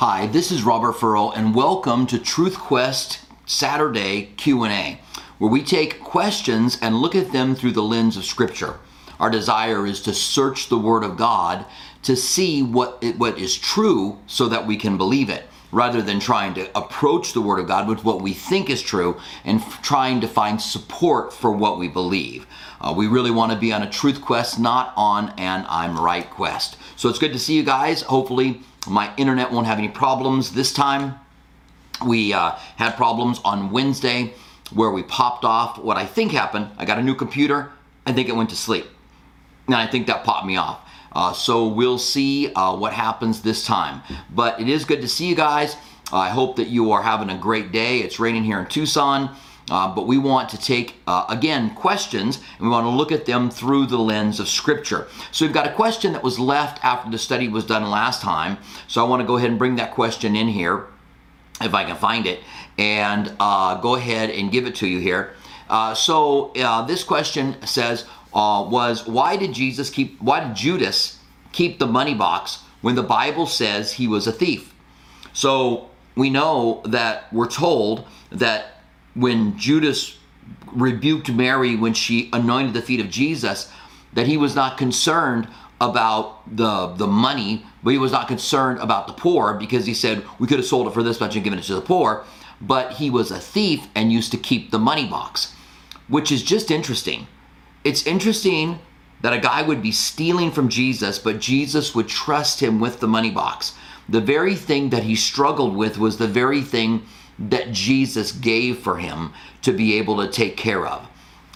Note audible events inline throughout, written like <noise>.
Hi, this is Robert Furrow and welcome to Truth Quest Saturday Q&A, where we take questions and look at them through the lens of scripture. Our desire is to search the word of God to see what it, what is true so that we can believe it rather than trying to approach the word of God with what we think is true and f- trying to find support for what we believe. Uh, we really want to be on a truth quest, not on an I'm right quest. So it's good to see you guys. Hopefully, my internet won't have any problems this time. We uh, had problems on Wednesday where we popped off. What I think happened, I got a new computer. I think it went to sleep. And I think that popped me off. Uh, so we'll see uh, what happens this time. But it is good to see you guys. I hope that you are having a great day. It's raining here in Tucson. Uh, but we want to take, uh, again, questions and we want to look at them through the lens of Scripture. So we've got a question that was left after the study was done last time. So I want to go ahead and bring that question in here, if I can find it, and uh, go ahead and give it to you here. Uh, so uh, this question says, uh, was why did Jesus keep, why did Judas keep the money box when the Bible says he was a thief? So we know that we're told that when Judas rebuked Mary when she anointed the feet of Jesus, that he was not concerned about the the money, but he was not concerned about the poor because he said we could have sold it for this much and given it to the poor. But he was a thief and used to keep the money box, which is just interesting. It's interesting that a guy would be stealing from Jesus, but Jesus would trust him with the money box. The very thing that he struggled with was the very thing that Jesus gave for him to be able to take care of.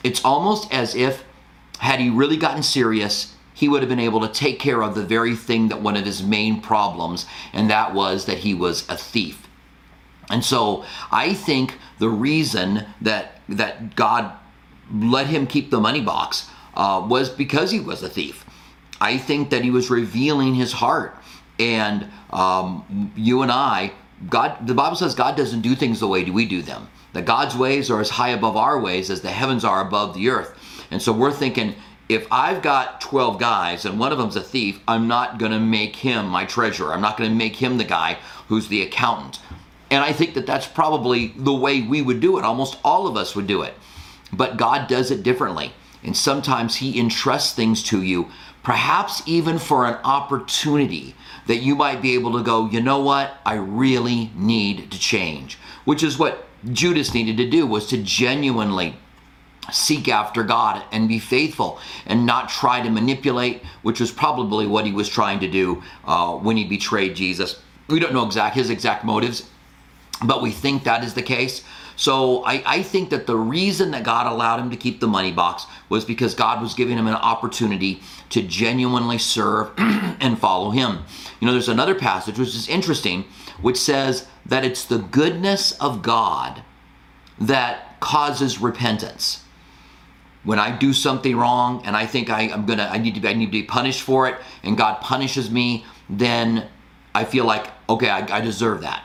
It's almost as if, had he really gotten serious, he would have been able to take care of the very thing that one of his main problems, and that was that he was a thief. And so I think the reason that that God let him keep the money box uh, was because he was a thief. I think that he was revealing his heart, and um, you and I God, the Bible says God doesn't do things the way we do them. That God's ways are as high above our ways as the heavens are above the earth. And so we're thinking, if I've got 12 guys and one of them's a thief, I'm not going to make him my treasurer. I'm not going to make him the guy who's the accountant. And I think that that's probably the way we would do it. Almost all of us would do it. But God does it differently. And sometimes He entrusts things to you, perhaps even for an opportunity that you might be able to go, you know what, I really need to change. Which is what Judas needed to do was to genuinely seek after God and be faithful and not try to manipulate, which was probably what he was trying to do uh, when he betrayed Jesus. We don't know exact his exact motives, but we think that is the case. So I, I, think that the reason that God allowed him to keep the money box was because God was giving him an opportunity to genuinely serve <clears throat> and follow him. You know, there's another passage which is interesting, which says that it's the goodness of God that causes repentance. When I do something wrong and I think I, am gonna, I need to be, I need to be punished for it, and God punishes me, then I feel like, okay, I, I deserve that.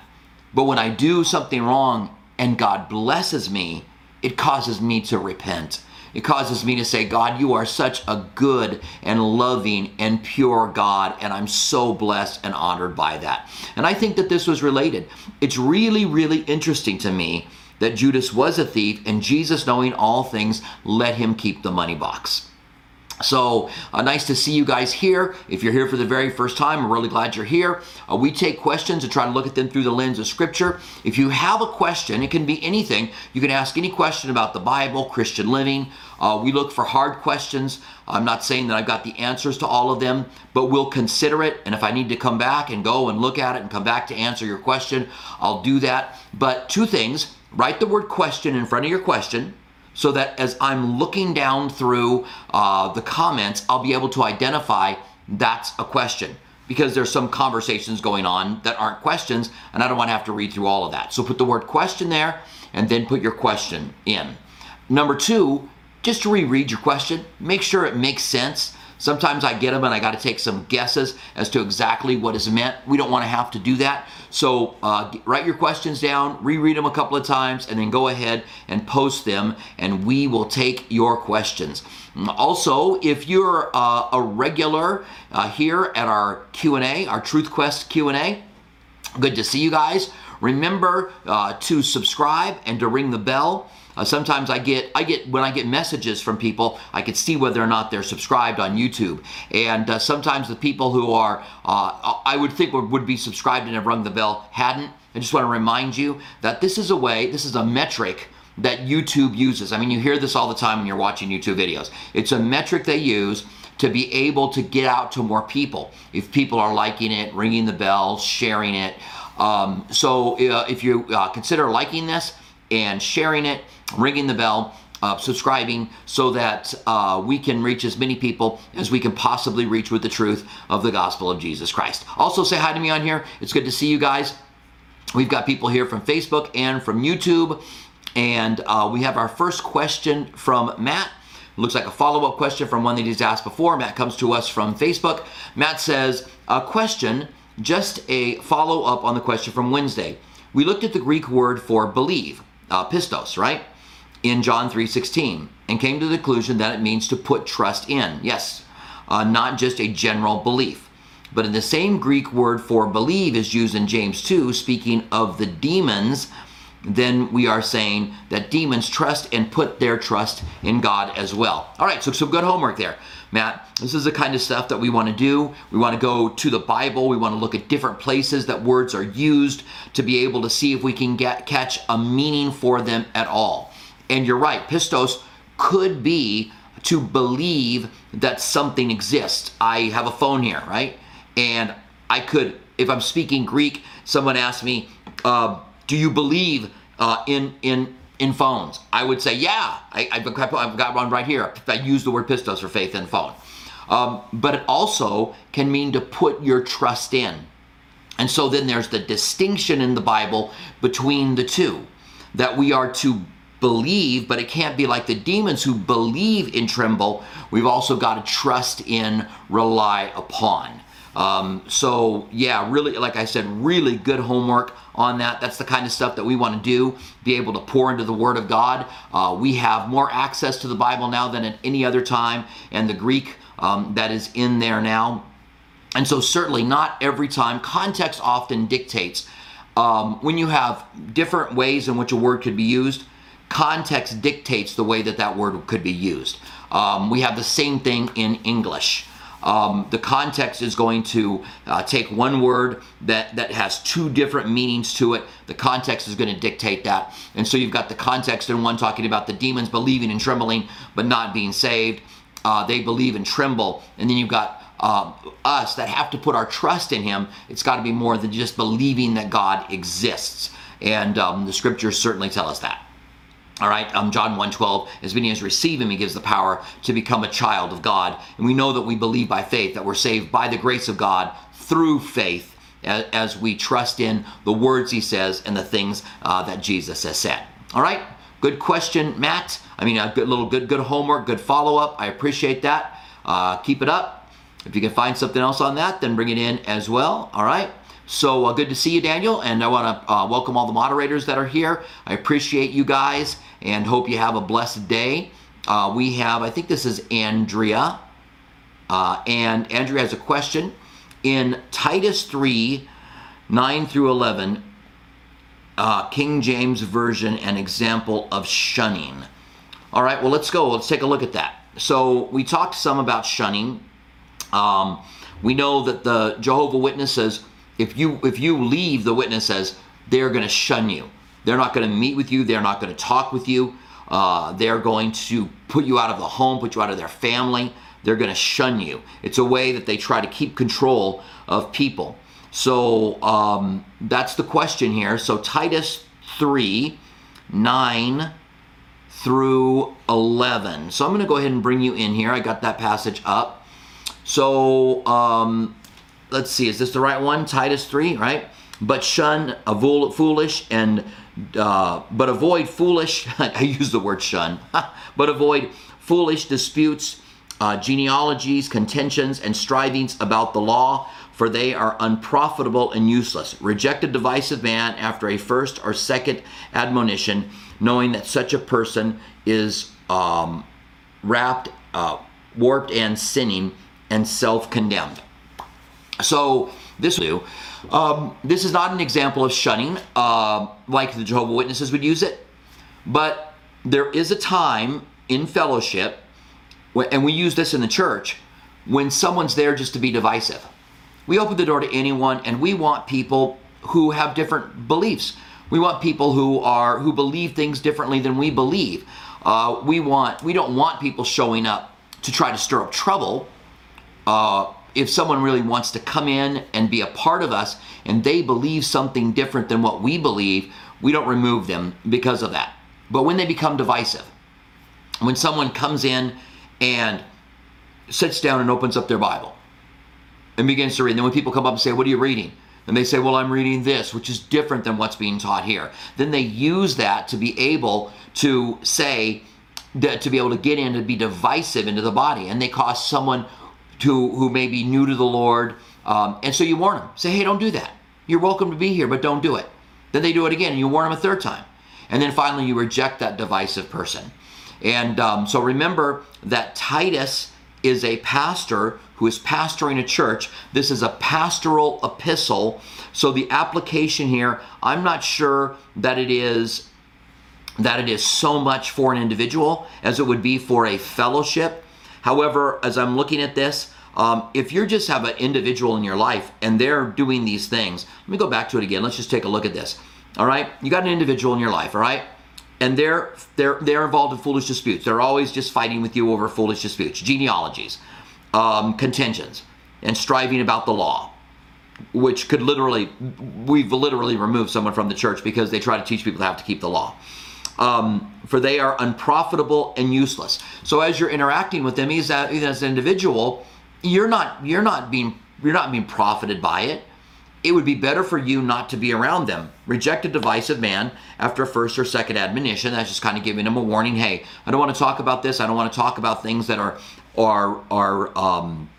But when I do something wrong and God blesses me, it causes me to repent. It causes me to say, God, you are such a good and loving and pure God, and I'm so blessed and honored by that. And I think that this was related. It's really, really interesting to me that Judas was a thief, and Jesus, knowing all things, let him keep the money box. So uh, nice to see you guys here. If you're here for the very first time, I'm really glad you're here. Uh, we take questions and try to look at them through the lens of Scripture. If you have a question, it can be anything. You can ask any question about the Bible, Christian living. Uh, we look for hard questions. I'm not saying that I've got the answers to all of them, but we'll consider it. And if I need to come back and go and look at it and come back to answer your question, I'll do that. But two things write the word question in front of your question so that as I'm looking down through uh, the comments, I'll be able to identify that's a question because there's some conversations going on that aren't questions, and I don't want to have to read through all of that. So put the word question there and then put your question in. Number two, just to reread your question, make sure it makes sense. Sometimes I get them and I got to take some guesses as to exactly what is meant. We don't want to have to do that. So uh, write your questions down, reread them a couple of times, and then go ahead and post them, and we will take your questions. Also, if you're uh, a regular uh, here at our Q&A, our Truth Quest Q&A, Good to see you guys. Remember uh, to subscribe and to ring the bell. Uh, sometimes I get I get when I get messages from people, I can see whether or not they're subscribed on YouTube. And uh, sometimes the people who are uh, I would think would, would be subscribed and have rung the bell hadn't. I just want to remind you that this is a way, this is a metric that YouTube uses. I mean, you hear this all the time when you're watching YouTube videos. It's a metric they use to be able to get out to more people. If people are liking it, ringing the bell, sharing it. Um, so uh, if you uh, consider liking this and sharing it, ringing the bell, uh, subscribing so that uh, we can reach as many people as we can possibly reach with the truth of the gospel of Jesus Christ. Also, say hi to me on here. It's good to see you guys. We've got people here from Facebook and from YouTube. And uh, we have our first question from Matt. Looks like a follow up question from one that he's asked before. Matt comes to us from Facebook. Matt says, A question, just a follow up on the question from Wednesday. We looked at the Greek word for believe, uh, pistos, right? In John 3:16, and came to the conclusion that it means to put trust in. Yes, uh, not just a general belief. But in the same Greek word for believe is used in James 2, speaking of the demons then we are saying that demons trust and put their trust in God as well. All right, so some good homework there. Matt, this is the kind of stuff that we want to do. We want to go to the Bible. We want to look at different places that words are used to be able to see if we can get catch a meaning for them at all. And you're right, pistos could be to believe that something exists. I have a phone here, right? And I could, if I'm speaking Greek, someone asked me, uh, do you believe uh, in in in phones? I would say, yeah. I, have got one right here. I use the word pistos for faith in phone. Um, but it also can mean to put your trust in. And so then there's the distinction in the Bible between the two that we are to believe, but it can't be like the demons who believe in tremble. We've also got to trust in, rely upon. Um, so, yeah, really, like I said, really good homework on that. That's the kind of stuff that we want to do, be able to pour into the Word of God. Uh, we have more access to the Bible now than at any other time, and the Greek um, that is in there now. And so, certainly, not every time. Context often dictates. Um, when you have different ways in which a word could be used, context dictates the way that that word could be used. Um, we have the same thing in English um, the context is going to uh, take one word that, that has two different meanings to it. The context is going to dictate that. And so you've got the context in one talking about the demons believing and trembling but not being saved. Uh, they believe and tremble. And then you've got uh, us that have to put our trust in Him. It's got to be more than just believing that God exists. And um, the scriptures certainly tell us that. All right, um, John 1.12, as many as receive him, he gives the power to become a child of God. And we know that we believe by faith, that we're saved by the grace of God through faith as, as we trust in the words he says and the things uh, that Jesus has said. All right, good question, Matt. I mean, a good little good, good homework, good follow up. I appreciate that. Uh, keep it up. If you can find something else on that, then bring it in as well. All right. So uh, good to see you, Daniel. And I want to uh, welcome all the moderators that are here. I appreciate you guys and hope you have a blessed day. Uh, we have, I think this is Andrea. Uh, and Andrea has a question. In Titus 3 9 through 11, uh, King James Version, an example of shunning. All right, well, let's go. Let's take a look at that. So, we talked some about shunning. Um, we know that the Jehovah Witnesses, if you if you leave the witnesses, they're going to shun you. They're not going to meet with you. They're not going to talk with you. Uh, they're going to put you out of the home, put you out of their family. They're going to shun you. It's a way that they try to keep control of people. So um, that's the question here. So Titus 3 9 through 11. So I'm going to go ahead and bring you in here. I got that passage up. So um, let's see, is this the right one? Titus 3, right? But shun a foolish and uh, but avoid foolish, <laughs> I use the word shun, <laughs> but avoid foolish disputes, uh, genealogies, contentions, and strivings about the law, for they are unprofitable and useless. Reject a divisive man after a first or second admonition, knowing that such a person is um, wrapped, uh, warped, and sinning and self condemned. So, this will do. Um, this is not an example of shunning, uh, like the Jehovah Witnesses would use it, but there is a time in fellowship, and we use this in the church, when someone's there just to be divisive. We open the door to anyone, and we want people who have different beliefs. We want people who are who believe things differently than we believe. Uh, we want we don't want people showing up to try to stir up trouble. Uh, if someone really wants to come in and be a part of us and they believe something different than what we believe, we don't remove them because of that. But when they become divisive, when someone comes in and sits down and opens up their Bible and begins to read, and then when people come up and say, What are you reading? And they say, Well, I'm reading this, which is different than what's being taught here. Then they use that to be able to say, to be able to get in to be divisive into the body. And they cause someone to who may be new to the Lord. Um, and so you warn them. Say, hey, don't do that. You're welcome to be here, but don't do it. Then they do it again, and you warn them a third time. And then finally, you reject that divisive person. And um, so remember that Titus is a pastor who is pastoring a church. This is a pastoral epistle. So the application here, I'm not sure that it is that it is so much for an individual as it would be for a fellowship. However, as I'm looking at this, um, if you just have an individual in your life and they're doing these things, let me go back to it again. Let's just take a look at this. All right, you got an individual in your life, all right, and they're they're they're involved in foolish disputes. They're always just fighting with you over foolish disputes, genealogies, um, contentions, and striving about the law, which could literally we've literally removed someone from the church because they try to teach people have to keep the law um, for they are unprofitable and useless. So as you're interacting with them, as, as an individual, you're not you're not being you're not being profited by it. It would be better for you not to be around them. Reject a divisive man after a first or second admonition. That's just kind of giving them a warning. Hey, I don't want to talk about this. I don't want to talk about things that are are are um,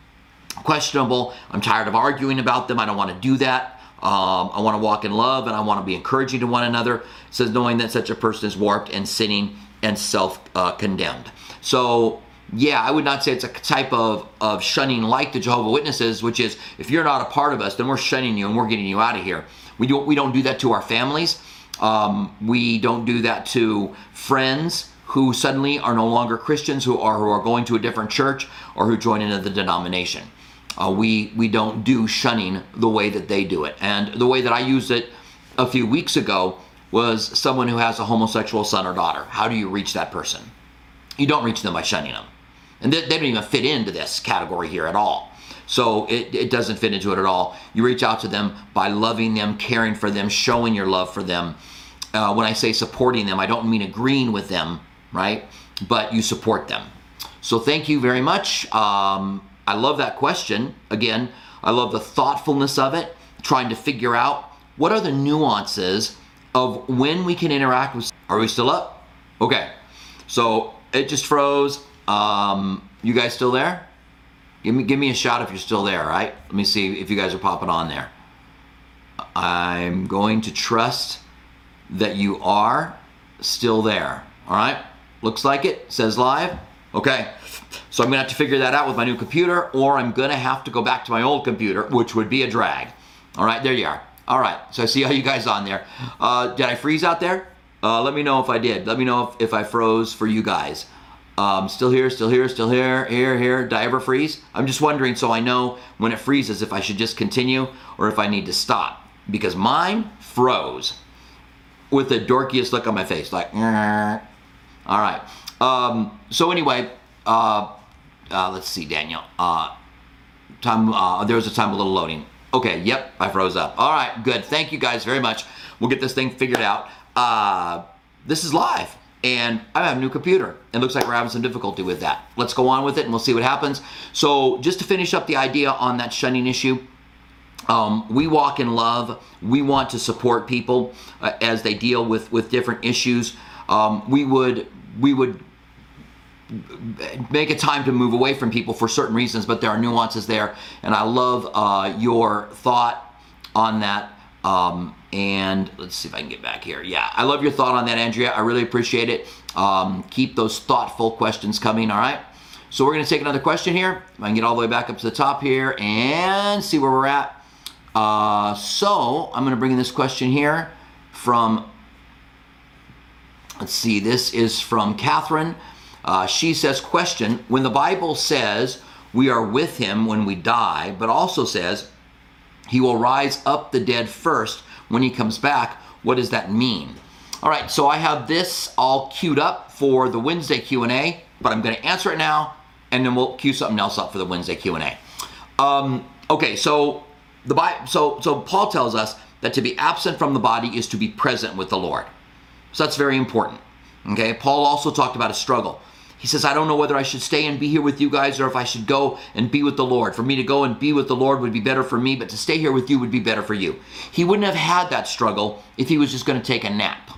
questionable. I'm tired of arguing about them. I don't want to do that. Um, I want to walk in love and I want to be encouraging to one another. It says, knowing that such a person is warped and sinning and self uh, condemned. So, yeah, I would not say it's a type of, of shunning like the Jehovah Witnesses, which is if you're not a part of us, then we're shunning you and we're getting you out of here. We don't we don't do that to our families. Um, we don't do that to friends who suddenly are no longer Christians, who are who are going to a different church or who join into the denomination. Uh, we we don't do shunning the way that they do it. And the way that I used it a few weeks ago was someone who has a homosexual son or daughter. How do you reach that person? You don't reach them by shunning them. And they, they don't even fit into this category here at all. So it, it doesn't fit into it at all. You reach out to them by loving them, caring for them, showing your love for them. Uh, when I say supporting them, I don't mean agreeing with them, right? But you support them. So thank you very much. Um, I love that question. Again, I love the thoughtfulness of it, trying to figure out what are the nuances of when we can interact with. Are we still up? Okay. So it just froze. Um, you guys still there? Give me give me a shot if you're still there, right? Let me see if you guys are popping on there. I'm going to trust that you are still there. All right? Looks like it. Says live. Okay. So I'm gonna have to figure that out with my new computer, or I'm gonna have to go back to my old computer, which would be a drag. All right, there you are. All right, so I see how you guys on there. Uh, did I freeze out there? Uh, let me know if I did. Let me know if, if I froze for you guys. Um, still here, still here, still here, here, here. Did I ever freeze? I'm just wondering so I know when it freezes if I should just continue or if I need to stop. Because mine froze with the dorkiest look on my face, like, all right. Um, so anyway, uh, uh, let's see, Daniel. Uh, time. Uh, there was a time a little loading. Okay. Yep. I froze up. All right. Good. Thank you guys very much. We'll get this thing figured out. Uh, this is live. And I have a new computer. It looks like we're having some difficulty with that. Let's go on with it and we'll see what happens. So, just to finish up the idea on that shunning issue, um, we walk in love. We want to support people uh, as they deal with with different issues. Um, we would we would make a time to move away from people for certain reasons, but there are nuances there. And I love uh, your thought on that. Um, and let's see if I can get back here. Yeah, I love your thought on that, Andrea. I really appreciate it. Um, keep those thoughtful questions coming, all right? So we're going to take another question here. I can get all the way back up to the top here and see where we're at. Uh, so I'm going to bring in this question here from, let's see, this is from Catherine. Uh, she says, Question When the Bible says we are with him when we die, but also says he will rise up the dead first when he comes back, what does that mean? All right, so I have this all queued up for the Wednesday Q&A, but I'm going to answer it now, and then we'll queue something else up for the Wednesday Q&A. Um, okay, so the Bible, so so Paul tells us that to be absent from the body is to be present with the Lord. So that's very important. Okay, Paul also talked about a struggle. He says, I don't know whether I should stay and be here with you guys or if I should go and be with the Lord. For me to go and be with the Lord would be better for me, but to stay here with you would be better for you. He wouldn't have had that struggle if he was just going to take a nap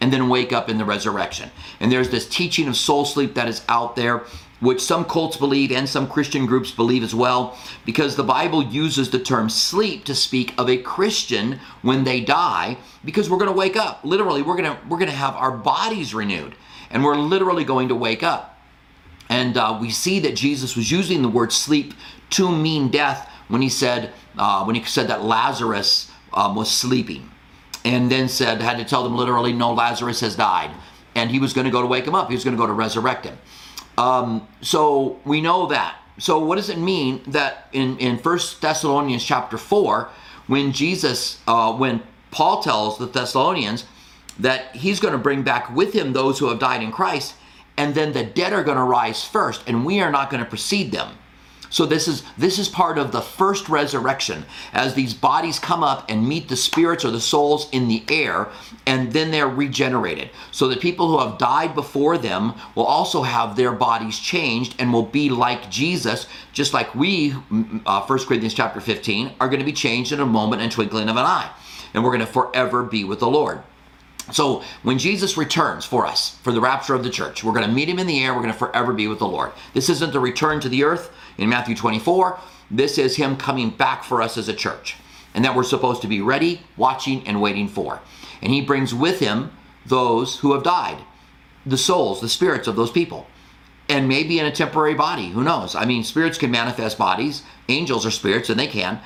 and then wake up in the resurrection. And there's this teaching of soul sleep that is out there, which some cults believe and some Christian groups believe as well, because the Bible uses the term sleep to speak of a Christian when they die, because we're going to wake up. Literally, we're going to we're going to have our bodies renewed and we're literally going to wake up. And uh, we see that Jesus was using the word sleep to mean death when he said uh, when he said that Lazarus um, was sleeping, and then said had to tell them literally, no, Lazarus has died, and he was going to go to wake him up. He was going to go to resurrect him. Um, so we know that. So what does it mean that in in First Thessalonians chapter four, when Jesus, uh, when Paul tells the Thessalonians that he's going to bring back with him those who have died in Christ, and then the dead are going to rise first, and we are not going to precede them. So this is this is part of the first resurrection as these bodies come up and meet the spirits or the souls in the air and then they're regenerated. So the people who have died before them will also have their bodies changed and will be like Jesus just like we uh, 1 Corinthians chapter 15 are going to be changed in a moment and twinkling of an eye. And we're going to forever be with the Lord. So when Jesus returns for us, for the rapture of the church, we're going to meet him in the air. We're going to forever be with the Lord. This isn't the return to the earth in Matthew 24. This is him coming back for us as a church. And that we're supposed to be ready, watching, and waiting for. And he brings with him those who have died, the souls, the spirits of those people. And maybe in a temporary body. Who knows? I mean, spirits can manifest bodies. Angels are spirits, and they can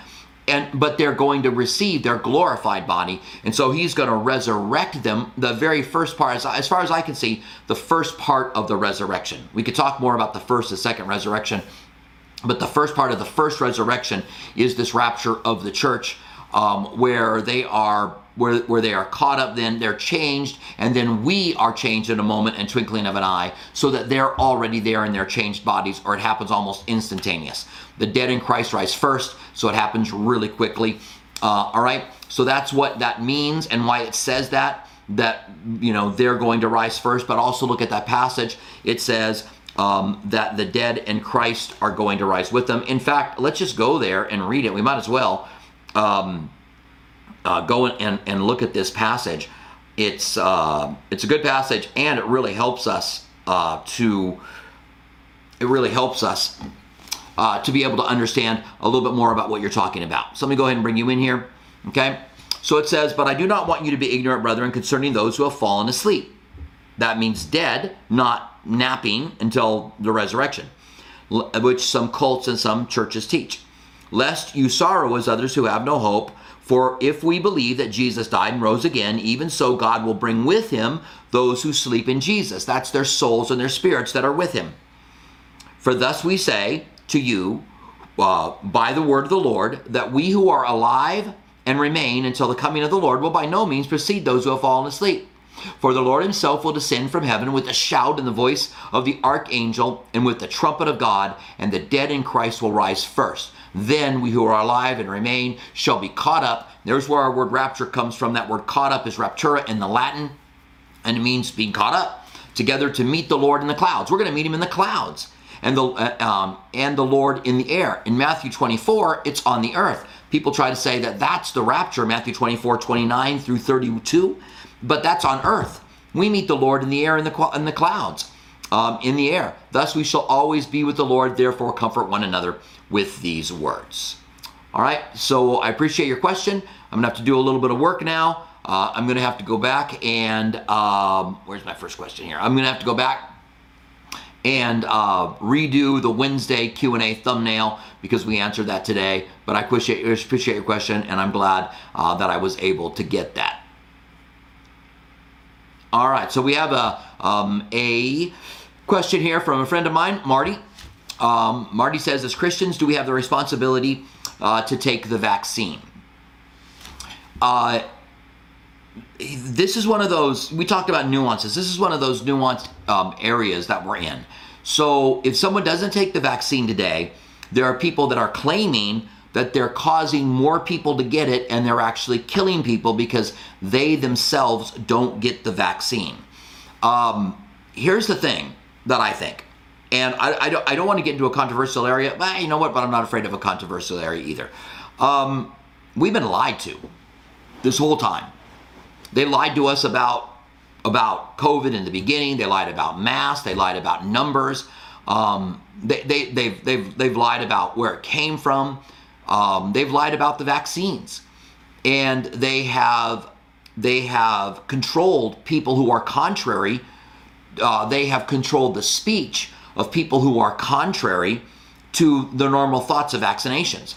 and but they're going to receive their glorified body. And so he's going to resurrect them. The very first part as, as far as i can see the first part of the resurrection. We could talk more about the first and second resurrection but the first part of the first resurrection is this rapture of the church um, where they are where, where they are caught up then they're changed and then we are changed in a moment and twinkling of an eye so that they're already there in their changed bodies or it happens almost instantaneous the dead in christ rise first so it happens really quickly. Uh, all right? So that's what that means and why it says that that you know they're going to rise first. But also look at that passage. It says um, that the dead in christ are going to rise with them. In fact let's just go there and read it. We might as well um, uh, go and, and look at this passage. It's uh, it's a good passage, and it really helps us uh, to it really helps us uh, to be able to understand a little bit more about what you're talking about. So let me go ahead and bring you in here. Okay. So it says, "But I do not want you to be ignorant, brethren, concerning those who have fallen asleep." That means dead, not napping until the resurrection, which some cults and some churches teach. Lest you sorrow as others who have no hope. For if we believe that Jesus died and rose again, even so God will bring with him those who sleep in Jesus. That's their souls and their spirits that are with him. For thus we say to you, uh, by the word of the Lord, that we who are alive and remain until the coming of the Lord will by no means precede those who have fallen asleep. For the Lord himself will descend from heaven with a shout and the voice of the archangel and with the trumpet of God, and the dead in Christ will rise first. Then we who are alive and remain shall be caught up. There's where our word rapture comes from. That word caught up is raptura in the Latin, and it means being caught up together to meet the Lord in the clouds. We're going to meet him in the clouds. And the, uh, um, and the Lord in the air. In Matthew 24, it's on the earth. People try to say that that's the rapture, Matthew 24, 29 through 32, but that's on earth. We meet the Lord in the air in the, in the clouds, um, in the air. Thus we shall always be with the Lord, therefore comfort one another with these words. All right, so I appreciate your question. I'm gonna have to do a little bit of work now. Uh, I'm gonna have to go back and, um, where's my first question here? I'm gonna have to go back and uh, redo the Wednesday Q&A thumbnail because we answered that today. But I appreciate, appreciate your question, and I'm glad uh, that I was able to get that. All right, so we have a, um, a question here from a friend of mine, Marty. Um, Marty says, as Christians, do we have the responsibility uh, to take the vaccine? Uh, this is one of those, we talked about nuances. This is one of those nuanced um, areas that we're in. So if someone doesn't take the vaccine today, there are people that are claiming that they're causing more people to get it and they're actually killing people because they themselves don't get the vaccine. Um, here's the thing that I think, and I, I, don't, I don't want to get into a controversial area, but you know what? But I'm not afraid of a controversial area either. Um, we've been lied to this whole time. They lied to us about about COVID in the beginning. They lied about masks. They lied about numbers. Um, they, they, they've, they've, they've lied about where it came from. Um, they've lied about the vaccines. And they have, they have controlled people who are contrary. Uh, they have controlled the speech of people who are contrary to the normal thoughts of vaccinations.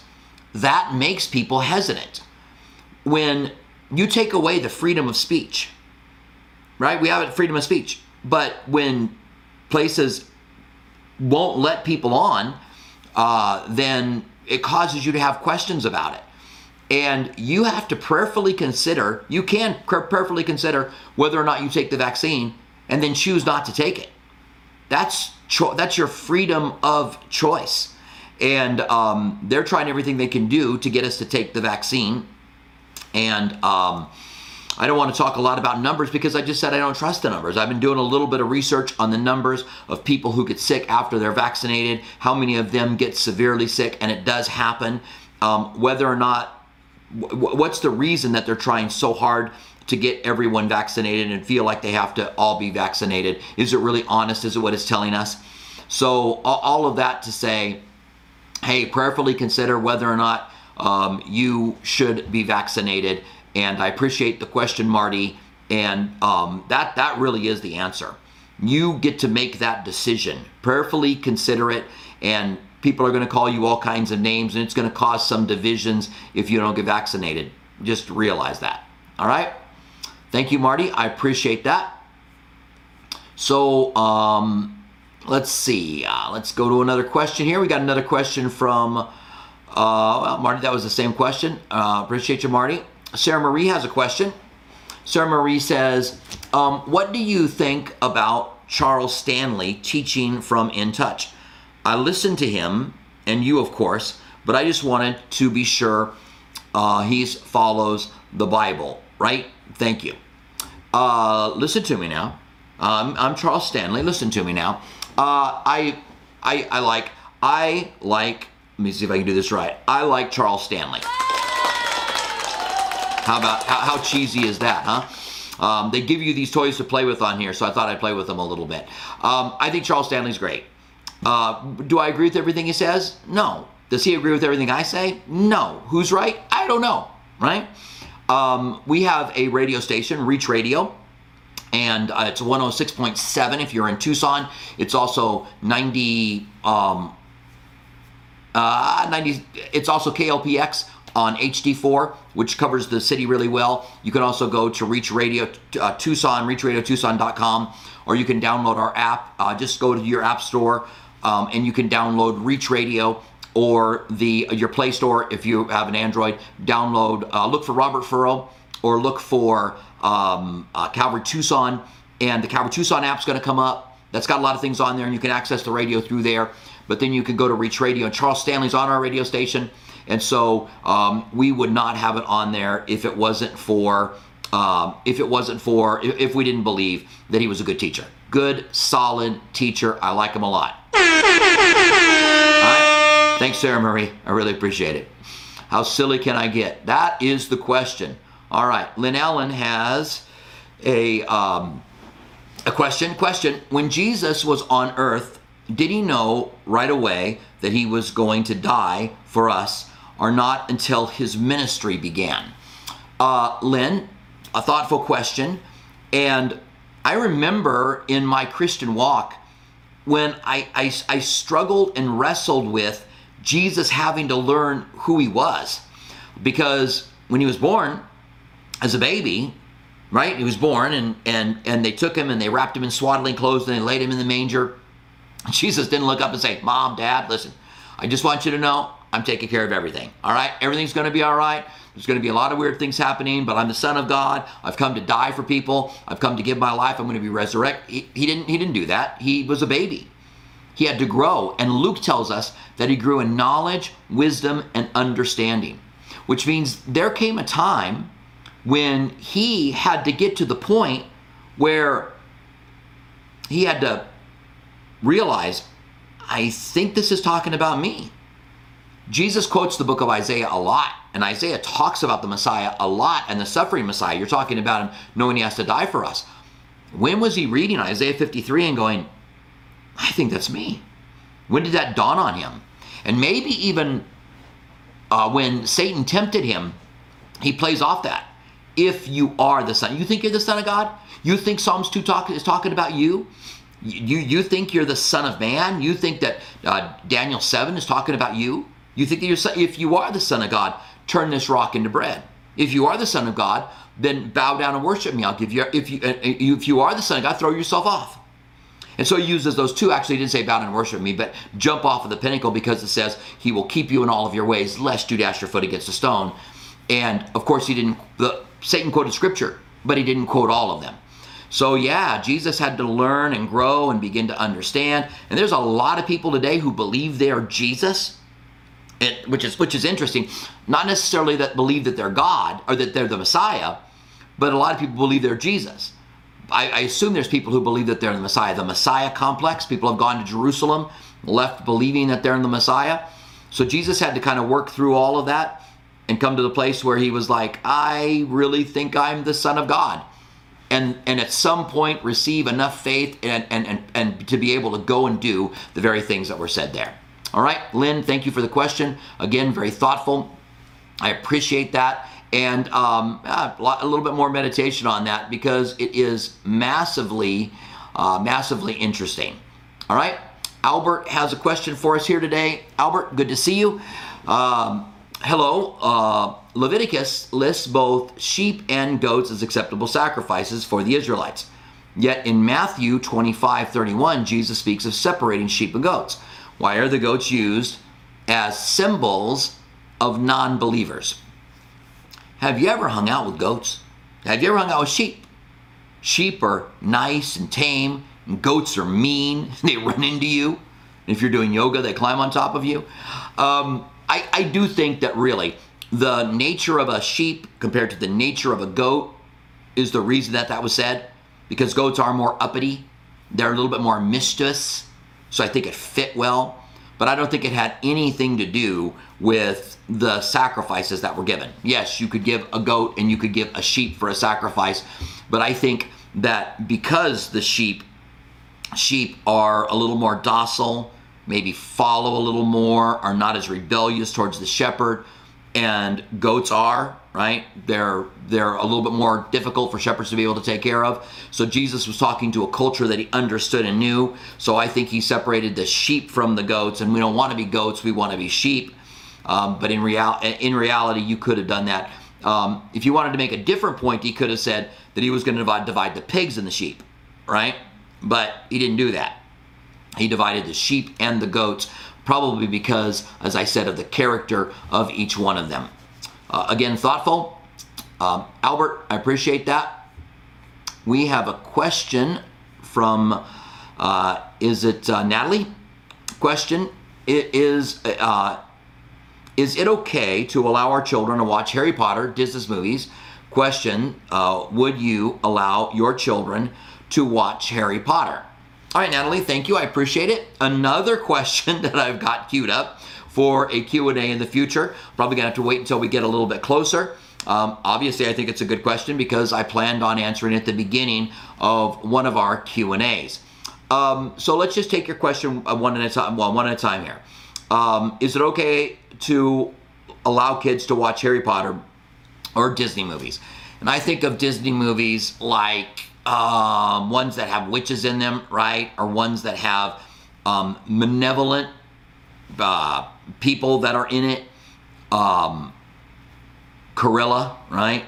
That makes people hesitant. When you take away the freedom of speech, right? We have freedom of speech. But when places won't let people on, uh, then it causes you to have questions about it. And you have to prayerfully consider, you can prayerfully consider whether or not you take the vaccine and then choose not to take it. That's, cho- that's your freedom of choice. And um, they're trying everything they can do to get us to take the vaccine. And um, I don't want to talk a lot about numbers because I just said I don't trust the numbers. I've been doing a little bit of research on the numbers of people who get sick after they're vaccinated, how many of them get severely sick, and it does happen. Um, whether or not, w- what's the reason that they're trying so hard to get everyone vaccinated and feel like they have to all be vaccinated? Is it really honest? Is it what it's telling us? So, all of that to say, hey, prayerfully consider whether or not um, you should be vaccinated and I appreciate the question, Marty. And um, that that really is the answer. You get to make that decision. Prayerfully consider it, and people are going to call you all kinds of names, and it's going to cause some divisions if you don't get vaccinated. Just realize that. All right. Thank you, Marty. I appreciate that. So, um, let's see. Uh, let's go to another question here. We got another question from uh, well, Marty. That was the same question. Uh, appreciate you, Marty. Sarah Marie has a question. Sarah Marie says, um, What do you think about Charles Stanley teaching from In Touch? I listened to him, and you, of course, but I just wanted to be sure uh, he follows the Bible, right? Thank you. Uh, listen to me now. Um, I'm Charles Stanley. Listen to me now. Uh, I, I, I like, I like. Let me see if I can do this right. I like Charles Stanley. How about how, how cheesy is that, huh? Um, they give you these toys to play with on here, so I thought I'd play with them a little bit. Um, I think Charles Stanley's great. Uh, do I agree with everything he says? No. Does he agree with everything I say? No. Who's right? I don't know, right? Um, we have a radio station, Reach Radio, and uh, it's 106.7 if you're in Tucson. It's also 90, um, uh, 90, it's also KLPX on HD4, which covers the city really well. You can also go to Reach Radio uh, Tucson, reachradiotucson.com, or you can download our app. Uh, just go to your app store um, and you can download Reach Radio or the your Play Store if you have an Android. Download, uh, look for Robert Furrow or look for um, uh, Calvary Tucson, and the Calvary Tucson app's going to come up. That's got a lot of things on there, and you can access the radio through there. But then you can go to Reach Radio, and Charles Stanley's on our radio station. And so um, we would not have it on there if it wasn't for um, if it wasn't for if we didn't believe that he was a good teacher. Good, solid teacher. I like him a lot. Thanks, Sarah Marie. I really appreciate it. How silly can I get? That is the question. All right, Lynn Allen has a um, a question. Question: When Jesus was on earth, did he know right away that he was going to die for us or not until his ministry began. Uh, Lynn, a thoughtful question. And I remember in my Christian walk when I, I, I struggled and wrestled with Jesus having to learn who he was. Because when he was born as a baby, right? He was born and and and they took him and they wrapped him in swaddling clothes and they laid him in the manger. <laughs> Jesus didn't look up and say, "Mom, Dad, listen. I just want you to know I'm taking care of everything. All right? Everything's going to be all right. There's going to be a lot of weird things happening, but I'm the son of God. I've come to die for people. I've come to give my life. I'm going to be resurrected." He, he didn't he didn't do that. He was a baby. He had to grow, and Luke tells us that he grew in knowledge, wisdom, and understanding, which means there came a time when he had to get to the point where he had to realize, I think this is talking about me. Jesus quotes the book of Isaiah a lot, and Isaiah talks about the Messiah a lot and the suffering Messiah. You're talking about him knowing he has to die for us. When was he reading Isaiah 53 and going, I think that's me? When did that dawn on him? And maybe even uh, when Satan tempted him, he plays off that. If you are the son, you think you're the son of God? You think Psalms 2 talk, is talking about you? You, you think you're the son of man? You think that uh, Daniel 7 is talking about you? You think that you're, if you are the son of God, turn this rock into bread. If you are the son of God, then bow down and worship me. I'll give you, if you, uh, if you are the son of God, throw yourself off. And so he uses those two. Actually, he didn't say bow down and worship me, but jump off of the pinnacle because it says he will keep you in all of your ways, lest you dash your foot against a stone. And of course, he didn't. The, Satan quoted scripture, but he didn't quote all of them. So yeah, Jesus had to learn and grow and begin to understand. And there's a lot of people today who believe they're Jesus, it, which is which is interesting. Not necessarily that believe that they're God or that they're the Messiah, but a lot of people believe they're Jesus. I, I assume there's people who believe that they're the Messiah. The Messiah complex. People have gone to Jerusalem, left believing that they're in the Messiah. So Jesus had to kind of work through all of that and come to the place where he was like, I really think I'm the Son of God. And, and at some point receive enough faith and, and, and, and to be able to go and do the very things that were said there. All right, Lynn, thank you for the question. Again, very thoughtful. I appreciate that. And um, a little bit more meditation on that because it is massively, uh, massively interesting. All right, Albert has a question for us here today. Albert, good to see you. Um, hello. Uh, Leviticus lists both sheep and goats as acceptable sacrifices for the Israelites. Yet in Matthew 25 31, Jesus speaks of separating sheep and goats. Why are the goats used as symbols of non believers? Have you ever hung out with goats? Have you ever hung out with sheep? Sheep are nice and tame, and goats are mean. <laughs> They run into you. If you're doing yoga, they climb on top of you. Um, I, I do think that really the nature of a sheep compared to the nature of a goat is the reason that that was said because goats are more uppity. They're a little bit more mischievous so i think it fit well. But i don't think it had anything to do with the sacrifices that were given. Yes you could give a goat and you could give a sheep for a sacrifice but i think that because the sheep sheep are a little more docile maybe follow a little more, are not as rebellious towards the shepherd, and goats are right? They're they're a little bit more difficult for shepherds to be able to take care of. So jesus was talking to a culture that he understood and knew. So i think he separated the sheep from the goats. And we don't want to be goats we want to be sheep. Um, but in real in reality you could have done that. Um, if you wanted to make a different point he could have said that he was going to divide, divide the pigs and the sheep right? But he didn't do that he divided the sheep and the goats, probably because, as I said, of the character of each one of them. Uh, again, thoughtful. Um, Albert, I appreciate that. We have a question from, uh, is it uh, Natalie? Question it is, uh, is it okay to allow our children to watch Harry Potter, Disney's movies? Question, uh, would you allow your children to watch Harry Potter? All right, Natalie, thank you. I appreciate it. Another <laughs> question that I've got queued up for a Q&A in the future. Probably to have to wait until we get a little bit closer. Um, obviously, I think it's a good question because I planned on answering it at the beginning of one of our Q&As. Um, so let's just take your question one at a time. Well, one at a time here. Um, is it okay to allow kids to watch Harry Potter or Disney movies? And I think of Disney movies like um, ones that have witches in them, right? Or ones that have um, malevolent uh, people that are in it. Um, right?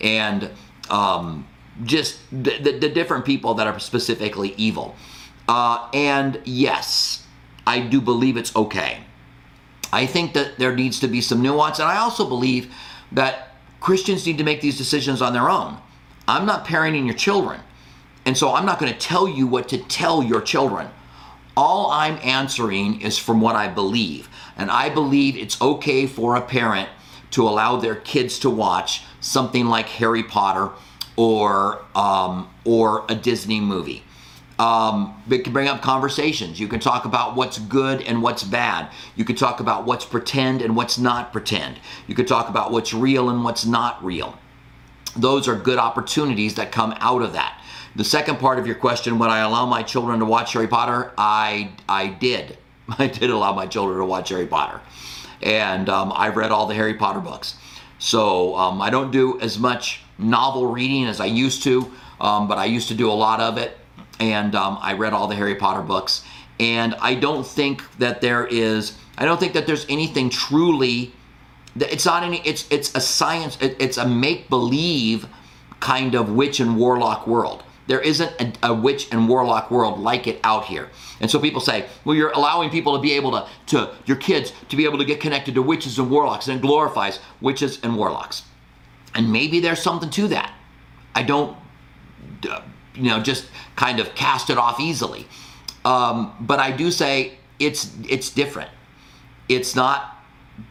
And um, just the, the, the, different people that are specifically evil. Uh, and yes, I do believe it's okay. I think that there needs to be some nuance, and I also believe that Christians need to make these decisions on their own. I'm not parenting your children, and so I'm not going to tell you what to tell your children. All I'm answering is from what I believe, and I believe it's okay for a parent to allow their kids to watch something like Harry Potter or um, or a Disney movie. Um, it can bring up conversations. You can talk about what's good and what's bad. You can talk about what's pretend and what's not pretend. You can talk about what's real and what's not real. Those are good opportunities that come out of that. The second part of your question, would I allow my children to watch Harry Potter? I I did. <laughs> I did allow my children to watch Harry Potter, and um, I've read all the Harry Potter books. So um, I don't do as much novel reading as I used to, um, but I used to do a lot of it and um, I read all the Harry Potter books. And I don't think that there is, I don't think that there's anything truly, it's not any, it's it's a science, it's a make believe kind of witch and warlock world. There isn't a, a, witch and warlock world like it out here. And so people say, well, you're allowing people to be able to, to, your kids to be able to get connected to witches and warlocks, and it glorifies witches and warlocks. And maybe there's something to that. I don't uh, you know just kind of cast it off easily. Um, but I do say it's it's different. It's not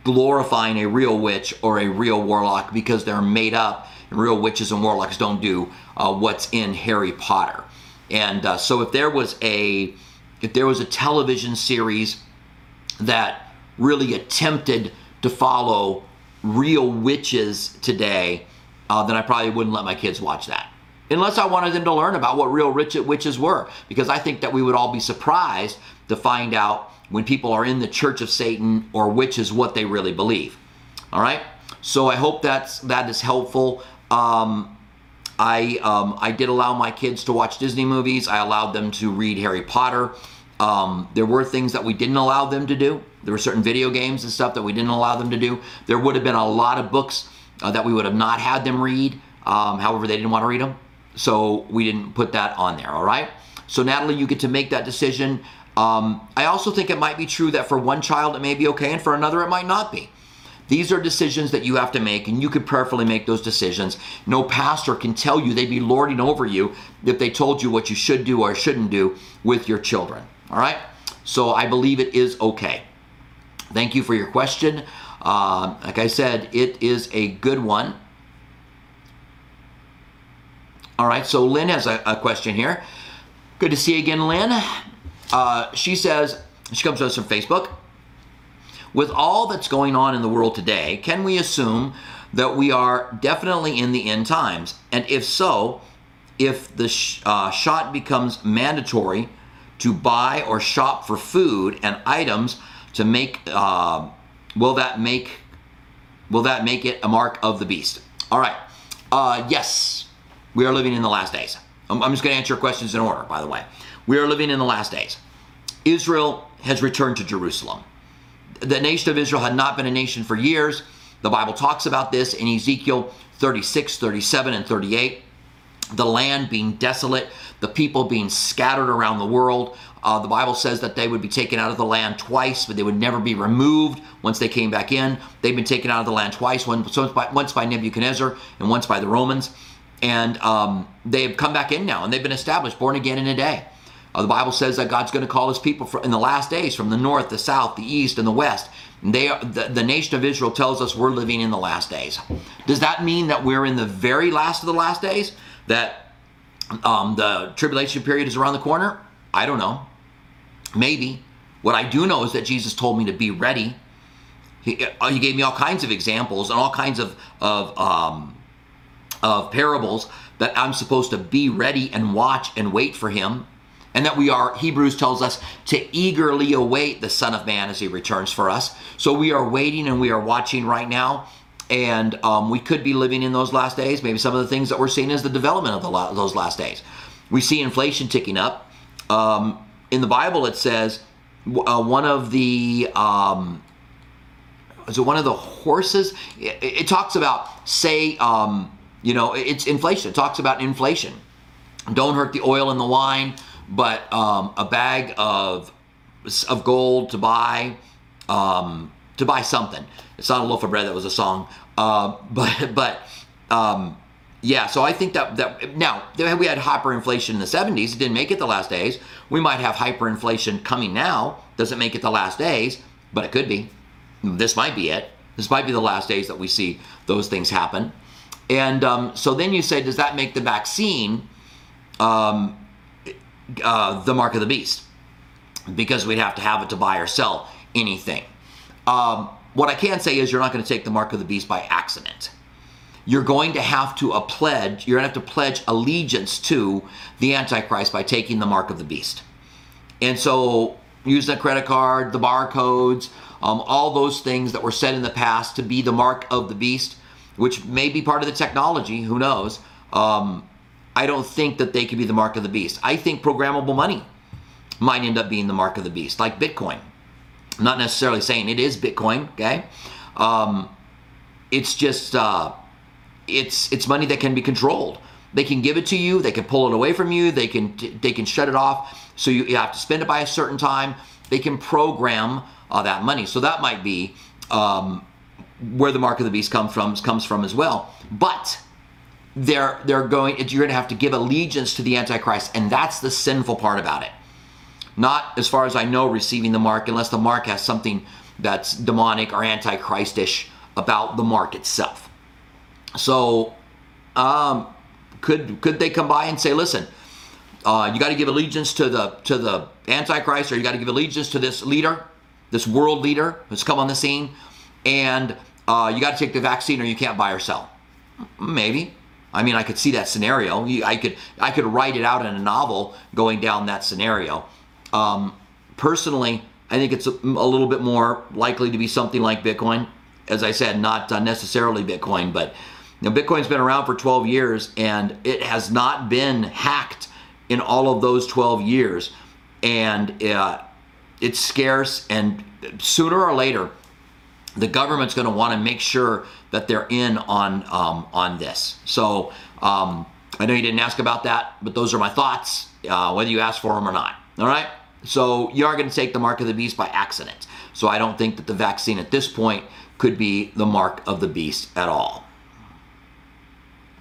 glorifying a real witch or a real warlock because they're made up. And real witches and warlocks don't do uh, what's in Harry Potter. And uh, so if there was a if there was a television series that really attempted to follow real witches today, uh, then I probably wouldn't let my kids watch that unless I wanted them to learn about what real witches were, because I think that we would all be surprised to find out when people are in the church of Satan or which is what they really believe. All right, so I hope that's that is helpful. Um, I um, I did allow my kids to watch Disney movies. I allowed them to read Harry Potter. Um, there were things that we didn't allow them to do. There were certain video games and stuff that we didn't allow them to do. There would have been a lot of books uh, that we would have not had them read. Um, however, they didn't want to read them. So we didn't put that on there, all right? So, Natalie, you get to make that decision. Um, I also think it might be true that for one child it may be okay and for another it might not be. These are decisions that you have to make, and you could prayerfully make those decisions. No pastor can tell you they'd be lording over you if they told you what you should do or shouldn't do with your children. All right? So I believe it is okay. Thank you for your question. Uh, like I said, it is a good one. All right, so Lynn has a, a question here. Good to see you again, Lynn. Uh, she says, she comes to us from Facebook. With all that's going on in the world today, can we assume that we are definitely in the end times? And if so, if the sh- uh, shot becomes mandatory to buy or shop for food and items to make, uh, will that make, will that make it a mark of the beast? All right. Uh, yes, we are living in the last days. I'm, I'm just going to answer your questions in order, by the way. We are living in the last days. Israel has returned to Jerusalem. The nation of Israel had not been a nation for years. The Bible talks about this in Ezekiel 36, 37, and 38. The land being desolate, the people being scattered around the world. Uh, the Bible says that they would be taken out of the land twice, but they would never be removed once they came back in. They've been taken out of the land twice, once by, once by Nebuchadnezzar and once by the Romans and um, they've come back in now and they've been established, born again in a day. Uh, the Bible says that God's going to call his people in the last days from the north, the south, the east, and the west. They the, the nation of Israel tells us we're living in the last days. Does that mean that we're in the very last of the last days? That um, the tribulation period is around the corner? I don't know. Maybe. What I do know is that Jesus told me to be ready. He, uh, he gave me all kinds of examples and all kinds of, of um, of parables that I'm supposed to be ready and watch and wait for him. And that we are, Hebrews tells us, to eagerly await the Son of Man as he returns for us. So we are waiting and we are watching right now. And um, we could be living in those last days. Maybe some of the things that we're seeing is the development of the la- those last days. We see inflation ticking up. Um, in the Bible, it says uh, one of the um, is it one of the horses? It, it talks about say um, you know it's inflation. It talks about inflation. Don't hurt the oil and the wine, but um, a bag of of gold to buy um, to buy something. It's not a loaf of bread. That was a song, uh, <laughs> but but um, yeah. So I think that that now we had hyperinflation in the 70s. It didn't make it the last days. We might have hyperinflation coming now. Doesn't make it the last days, but it could be. This might be it. This might be the last days that we see those things happen. And um, so then you say, does that make the vaccine um, uh, the mark of the beast? Because we'd have to have it to buy or sell anything. Um, what I can say is you're not going to take the mark of the beast by accident. You're going to have to a pledge. You're going to have to pledge allegiance to the Antichrist by taking the mark of the beast. And so, use the credit card, the barcodes, um, all those things that were said in the past to be the mark of the beast, which may be part of the technology. Who knows? Um, I don't think that they could be the mark of the beast. I think programmable money might end up being the mark of the beast, like Bitcoin. I'm not necessarily saying it is Bitcoin, okay? Um, it's just uh, it's it's money that can be controlled. They can give it to you, they can pull it away from you, they can they can shut it off. So you, you have to spend it by a certain time. They can program uh, that money. So that might be um, where the mark of the beast comes from comes from as well. But they're they're going. You're going to have to give allegiance to the Antichrist, and that's the sinful part about it not as far as I know receiving the mark unless the mark has something that's demonic or antichristish about the mark itself. So, um, could could they come by and say, listen, uh, you got to give allegiance to the to the antichrist, or you got to give allegiance to this leader, this world leader who's come on the scene, and uh, you got to take the vaccine, or you can't buy or sell. Maybe. I mean, I could see that scenario. I could I could write it out in a novel going down that scenario. Um, personally, I think it's a, a, little bit more likely to be something like Bitcoin. As I said, not uh, necessarily Bitcoin, but you know, Bitcoin's been around for 12 years and it has not been hacked in all of those 12 years. And uh, it's scarce, and sooner or later, the government's going to want to make sure that they're in on um, on this. So um, I know you didn't ask about that, but those are my thoughts, uh, whether you ask for them or not. All right. So you are going to take the mark of the beast by accident. So I don't think that the vaccine at this point could be the mark of the beast at all.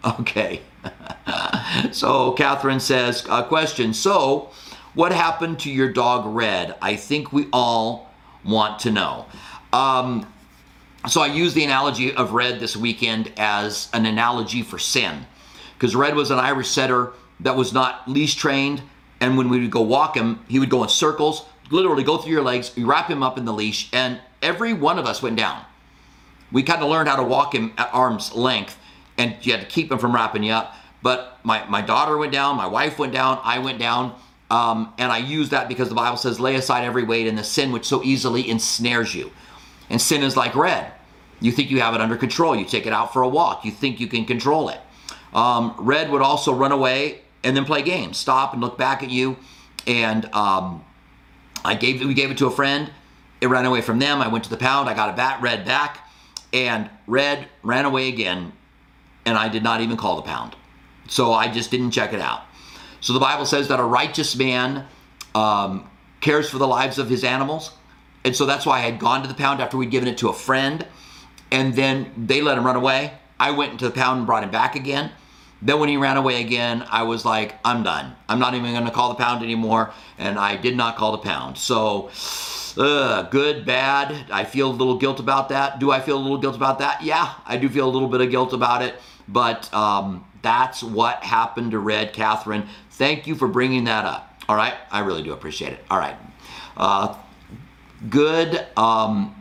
Okay. <laughs> so Catherine says, a question. So, what happened to your dog Red? I think we all want to know. Um, so I used the analogy of Red this weekend as an analogy for sin, because Red was an Irish setter that was not leash trained and when we would go walk him, he would go in circles, literally go through your legs, you wrap him up in the leash, and every one of us went down. We kind of learned how to walk him at arm's length, and you had to keep him from wrapping you up. But my, my daughter went down, my wife went down, I went down, um, and I use that because the Bible says, lay aside every weight and the sin which so easily ensnares you. And sin is like red. You think you have it under control. You take it out for a walk. You think you can control it. Um, red would also run away and then play games. Stop and look back at you. And um, I gave we gave it to a friend. It ran away from them. I went to the pound. I got a bat red back, and red ran away again. And I did not even call the pound. So I just didn't check it out. So the Bible says that a righteous man um, cares for the lives of his animals. And so that's why I had gone to the pound after we'd given it to a friend. And then they let him run away. I went into the pound and brought him back again. Then when he ran away again, I was like, I'm done. I'm not even going to call the pound anymore. And I did not call the pound. So, good, bad. I feel a little guilt about that. Do I feel a little guilt about that? Yeah, I do feel a little bit of guilt about it. But um, that's what happened to Red Catherine. Thank you for bringing that up. All right, I really do appreciate it. All right, uh, good. Um,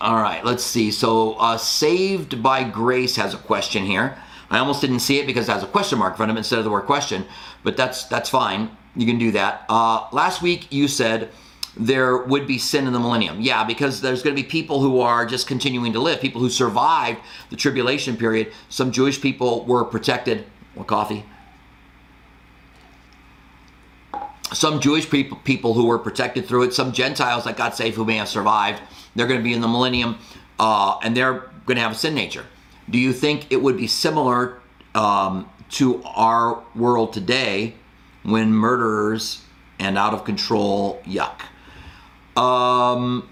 All right, let's see. So, uh, Saved by Grace has a question here. I almost didn't see it because it has a question mark in front of it instead of the word question, but that's that's fine. You can do that. Uh, last week you said there would be sin in the millennium. Yeah, because there's going to be people who are just continuing to live, people who survived the tribulation period. Some Jewish people were protected More coffee. Some Jewish people, people who were protected through it, some Gentiles that got saved who may have survived, they're going to be in the millennium uh, and they're going to have a sin nature. Do you think it would be similar um, to our world today when murderers and out of control, yuck? Um,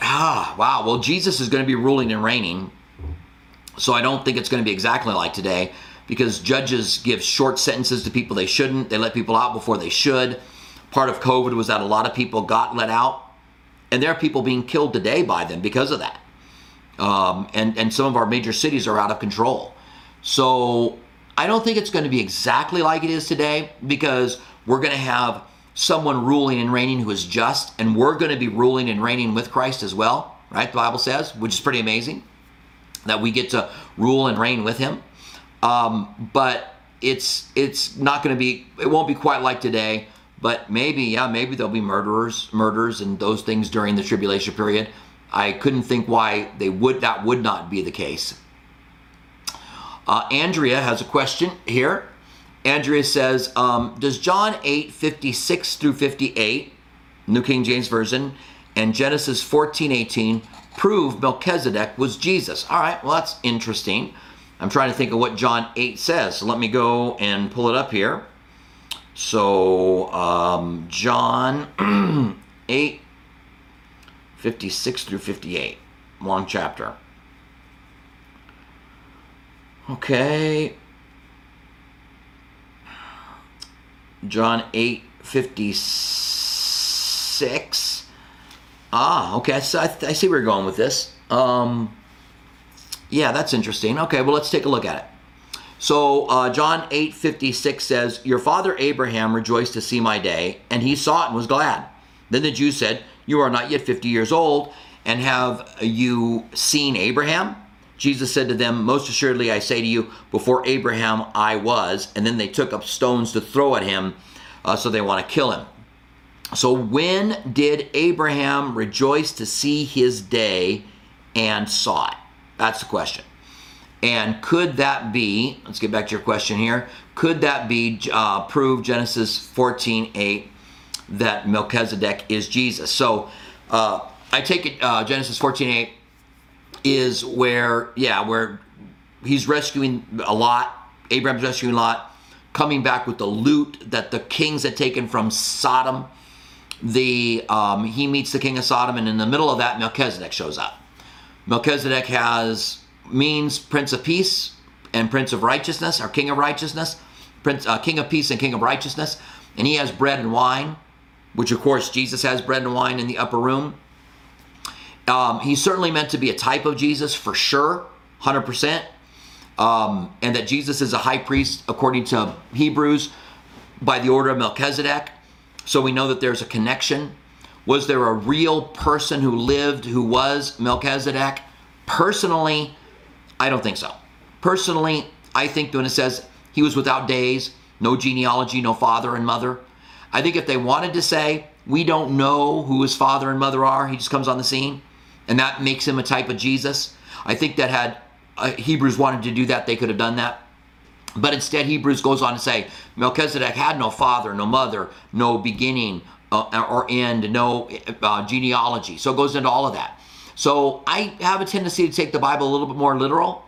ah, wow. Well, Jesus is going to be ruling and reigning. So I don't think it's going to be exactly like today because judges give short sentences to people they shouldn't. They let people out before they should. Part of COVID was that a lot of people got let out, and there are people being killed today by them because of that. Um, and and some of our major cities are out of control. So I don't think it's going to be exactly like it is today because we're going to have someone ruling and reigning who is just, and we're going to be ruling and reigning with Christ as well, right? The Bible says, which is pretty amazing that we get to rule and reign with Him. Um, but it's it's not going to be it won't be quite like today but maybe yeah maybe there'll be murderers murders and those things during the tribulation period. I couldn't think why they would that would not be the case. Uh, andrea has a question here. Andrea says um, does john 8 56 through 58 new king james version and genesis 14 18 prove melchizedek was jesus? All right well that's interesting I'm trying to think of what John 8 says. So let me go and pull it up here. So, um, John <clears throat> 8, 56 through 58. Long chapter. Okay. John 8, 56. Ah, okay. So I, I see where you're going with this. Um, yeah, that's interesting. Okay, well, let's take a look at it. So uh, John 8 56 says, Your father Abraham rejoiced to see my day, and he saw it and was glad. Then the Jews said, You are not yet 50 years old, and have you seen Abraham? Jesus said to them, Most assuredly I say to you, before Abraham I was. And then they took up stones to throw at him, uh, so they want to kill him. So when did Abraham rejoice to see his day and saw it? That's the question. And could that be, let's get back to your question here, could that be uh, prove Genesis 14 8 that Melchizedek is Jesus? So uh, I take it uh, Genesis 14 8 is where, yeah, where he's rescuing a Lot, Abraham's rescuing a Lot, coming back with the loot that the kings had taken from Sodom. The um, he meets the king of Sodom, and in the middle of that, Melchizedek shows up. Melchizedek has means Prince of Peace and Prince of Righteousness, or King of Righteousness, Prince, uh, King of Peace and King of Righteousness, and he has bread and wine, which of course Jesus has bread and wine in the upper room. Um, he's certainly meant to be a type of Jesus for sure, 100%. Um, and that Jesus is a high priest according to Hebrews by the order of Melchizedek. So we know that there's a connection was there a real person who lived who was Melchizedek? Personally, I don't think so. Personally, I think when it says he was without days, no genealogy, no father and mother, I think if they wanted to say, we don't know who his father and mother are, he just comes on the scene, and that makes him a type of Jesus. I think that had uh, Hebrews wanted to do that, they could have done that. But instead, Hebrews goes on to say Melchizedek had no father, no mother, no beginning, uh, or end, no uh, genealogy. So it goes into all of that. So I have a tendency to take the Bible a little bit more literal.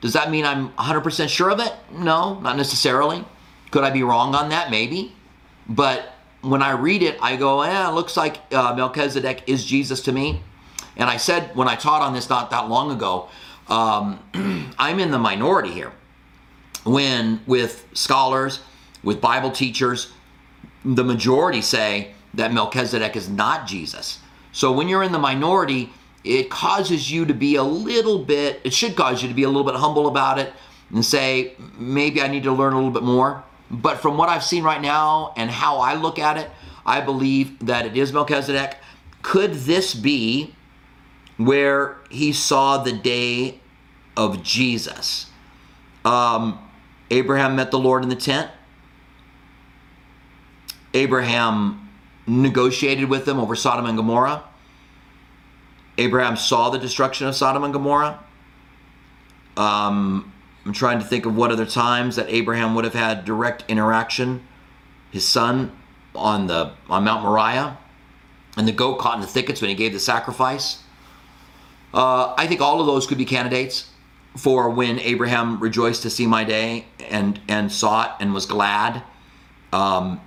Does that mean I'm 100% sure of it? No, not necessarily. Could I be wrong on that? Maybe. But when I read it, I go, eh, it looks like uh, Melchizedek is Jesus to me. And I said when I taught on this not that long ago, um, <clears throat> I'm in the minority here. When with scholars, with Bible teachers, the majority say that Melchizedek is not Jesus. So when you're in the minority, it causes you to be a little bit, it should cause you to be a little bit humble about it and say, maybe I need to learn a little bit more. But from what I've seen right now and how I look at it, I believe that it is Melchizedek. Could this be where he saw the day of Jesus? Um, Abraham met the Lord in the tent. Abraham negotiated with them over Sodom and Gomorrah. Abraham saw the destruction of Sodom and Gomorrah. Um, I'm trying to think of what other times that Abraham would have had direct interaction. His son on the on Mount Moriah, and the goat caught in the thickets when he gave the sacrifice. Uh, I think all of those could be candidates for when Abraham rejoiced to see my day and and saw it and was glad. Um,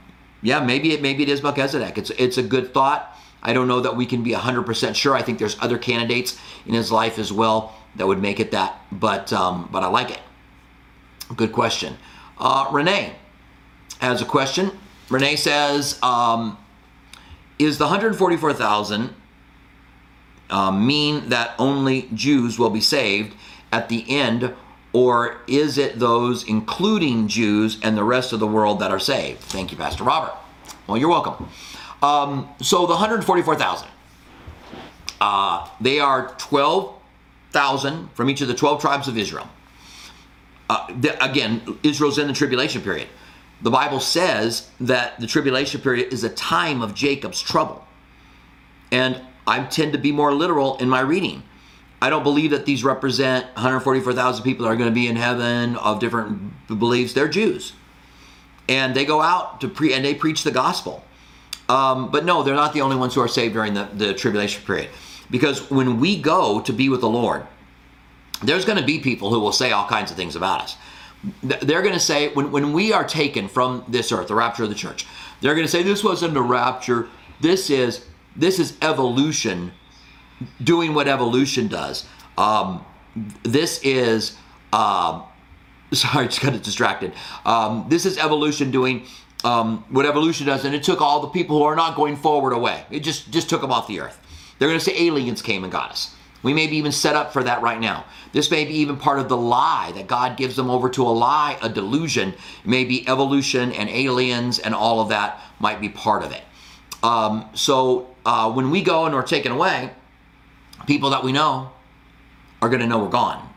yeah, maybe it maybe it is Melchizedek. It's it's a good thought. I don't know that we can be 100% sure. I think there's other candidates in his life as well that would make it that, but um, but I like it. Good question. Uh, Renee has a question. Renee says, um, "Is the 144,000 uh, mean that only Jews will be saved at the end, or is it those including Jews and the rest of the world that are saved?" Thank you, Pastor Robert. Well, you're welcome. Um, so the 144,000, uh, they are 12,000 from each of the 12 tribes of Israel. Uh, the, again, Israel's in the tribulation period. The Bible says that the tribulation period is a time of Jacob's trouble. And I tend to be more literal in my reading. I don't believe that these represent 144,000 people that are going to be in heaven of different beliefs. They're Jews. And they go out to pre and they preach the gospel. Um, but no, they're not the only ones who are saved during the, the tribulation period. Because when we go to be with the Lord, there's going to be people who will say all kinds of things about us. They're going to say, when, when we are taken from this earth, the rapture of the church, they're going to say, this wasn't a rapture. This is, this is evolution doing what evolution does. Um, this is, uh, <laughs> sorry, just got distracted. Um, this is evolution doing um, what evolution does, and it took all the people who are not going forward away. It just just took them off the earth. They're going to say aliens came and got us. We may be even set up for that right now. This may be even part of the lie that God gives them over to a lie, a delusion. Maybe evolution and aliens and all of that might be part of it. Um, so uh, when we go and we're taken away, people that we know are going to know we're gone.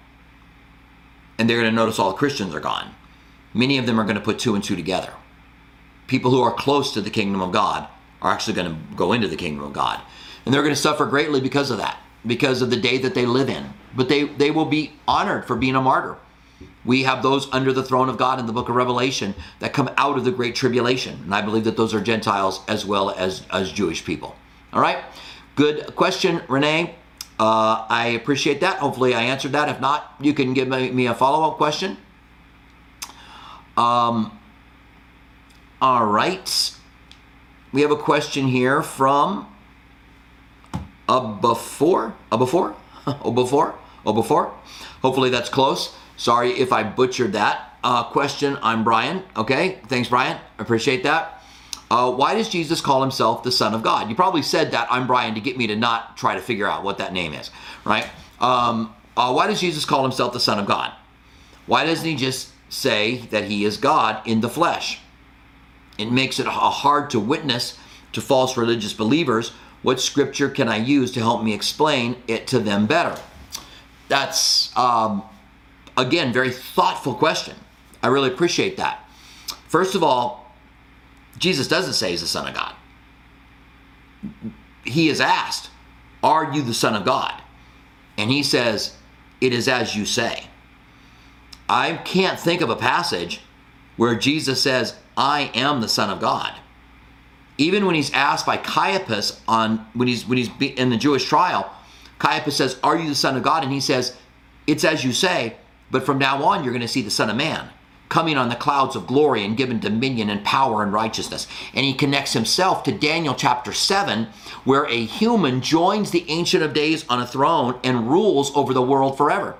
And they're going to notice all the Christians are gone. Many of them are going to put two and two together people who are close to the kingdom of God are actually going to go into the kingdom of God. And they're going to suffer greatly because of that, because of the day that they live in. But they, they will be honored for being a martyr. We have those under the throne of God in the book of Revelation that come out of the great tribulation. And I believe that those are Gentiles as well as, as Jewish people. All right? Good question, Renee. Uh, I appreciate that. Hopefully, I answered that. If not, you can give me a follow up question. Um, all right. We have a question here from a before, a before, <laughs> a before, a before. Hopefully that's close. Sorry if I butchered that uh, question. I'm Brian. Okay, thanks, Brian. Appreciate that. Uh, why does Jesus call himself the Son of God? You probably said that I'm Brian to get me to not try to figure out what that name is, right? Um, uh, why does Jesus call himself the Son of God? Why doesn't he just say that he is God in the flesh? It makes it hard to witness to false religious believers. What scripture can I use to help me explain it to them better? That's, um, again, very thoughtful question. I really appreciate that. First of all, Jesus doesn't say he's the Son of God. He is asked, Are you the Son of God? And he says, It is as you say. I can't think of a passage where Jesus says, I am the Son of God. Even when he's asked by Caiaphas on when he's when he's in the Jewish trial, Caiaphas says, "Are you the Son of God?" And he says, "It's as you say, but from now on you're going to see the Son of Man." Coming on the clouds of glory and given dominion and power and righteousness. And he connects himself to Daniel chapter 7, where a human joins the Ancient of Days on a throne and rules over the world forever.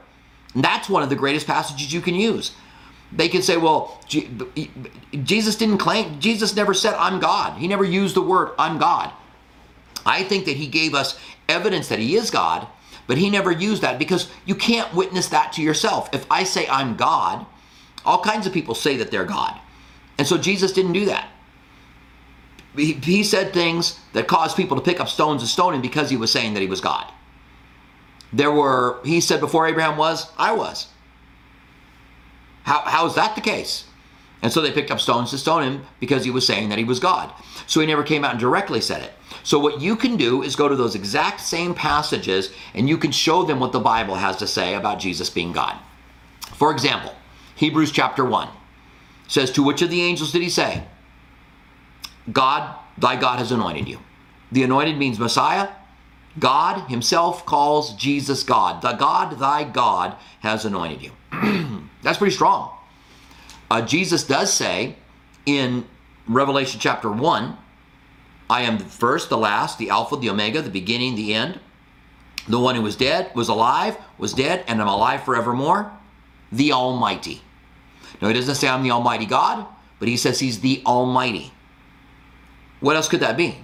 And that's one of the greatest passages you can use. They can say, well, Jesus didn't claim, Jesus never said, I'm God. He never used the word, I'm God. I think that he gave us evidence that he is God, but he never used that because you can't witness that to yourself. If I say I'm God, all kinds of people say that they're God. And so Jesus didn't do that. He, he said things that caused people to pick up stones and stone him because he was saying that he was God. There were, he said before Abraham was, I was. How, how is that the case? And so they picked up stones to stone him because he was saying that he was God. So he never came out and directly said it. So what you can do is go to those exact same passages and you can show them what the Bible has to say about Jesus being God. For example, Hebrews chapter 1 says, To which of the angels did he say, God, thy God has anointed you? The anointed means Messiah. God himself calls Jesus God. The God, thy God, has anointed you. <clears throat> That's pretty strong. Uh, Jesus does say in Revelation chapter 1, I am the first, the last, the Alpha, the Omega, the beginning, the end. The one who was dead, was alive, was dead, and I'm alive forevermore. The Almighty. Now, he doesn't say I'm the Almighty God, but he says he's the Almighty. What else could that be?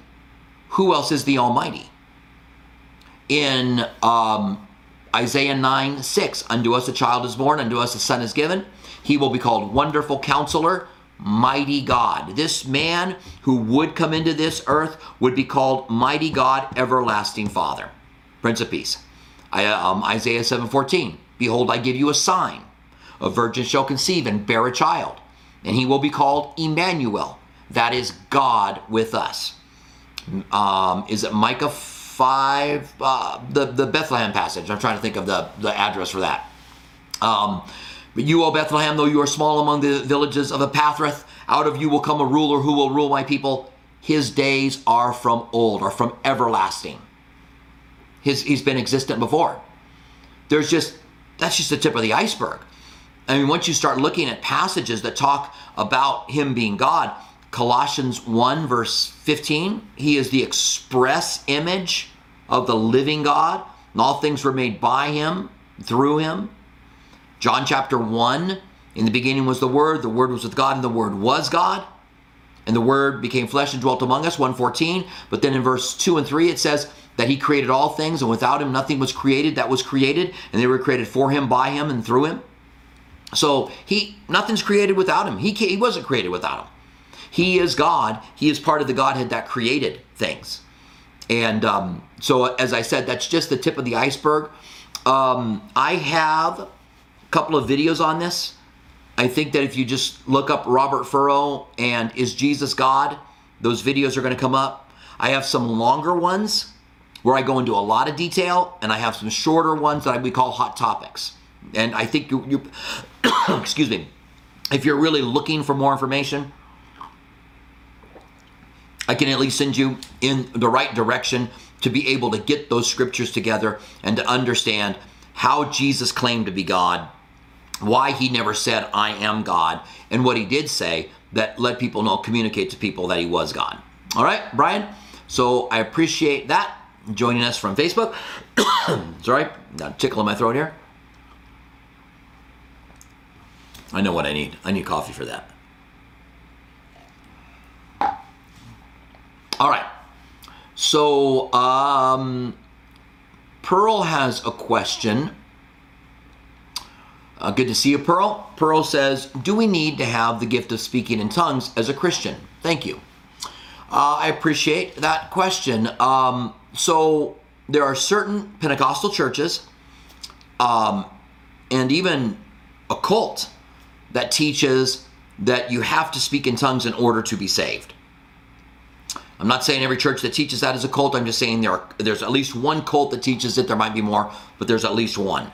Who else is the Almighty? In um, Isaiah 9 6, unto us a child is born, unto us a son is given. He will be called Wonderful Counselor, Mighty God. This man who would come into this earth would be called Mighty God, Everlasting Father, Prince of Peace. I, um, Isaiah 7:14. Behold, I give you a sign: a virgin shall conceive and bear a child, and he will be called Emmanuel. That is God with us. Um, is it Micah 5? Uh, the the Bethlehem passage. I'm trying to think of the the address for that. Um, but you, O Bethlehem, though you are small among the villages of Ephrathah, out of you will come a ruler who will rule my people. His days are from old, are from everlasting. His, he's been existent before. There's just, that's just the tip of the iceberg. I mean, once you start looking at passages that talk about him being God, Colossians 1, verse 15, he is the express image of the living God, and all things were made by him, through him. John chapter 1, in the beginning was the Word, the Word was with God, and the Word was God. And the Word became flesh and dwelt among us, 114. But then in verse 2 and 3, it says that He created all things, and without Him nothing was created that was created, and they were created for Him, by Him, and through Him. So He nothing's created without Him. He, he wasn't created without Him. He is God. He is part of the Godhead that created things. And um, so, as I said, that's just the tip of the iceberg. Um, I have a couple of videos on this. I think that if you just look up Robert Furrow and Is Jesus God, those videos are going to come up. I have some longer ones where I go into a lot of detail, and I have some shorter ones that we call hot topics. And I think you, you <coughs> excuse me, if you're really looking for more information, I can at least send you in the right direction to be able to get those scriptures together and to understand how Jesus claimed to be God why he never said, I am God, and what he did say that let people know, communicate to people that he was God. All right, Brian? So I appreciate that joining us from Facebook. <coughs> Sorry, tickle in my throat here. I know what I need. I need coffee for that. All right. So, um, Pearl has a question uh, good to see you, Pearl. Pearl says, Do we need to have the gift of speaking in tongues as a Christian? Thank you. Uh, I appreciate that question. Um, so, there are certain Pentecostal churches um, and even a cult that teaches that you have to speak in tongues in order to be saved. I'm not saying every church that teaches that is a cult. I'm just saying there are, there's at least one cult that teaches it. There might be more, but there's at least one.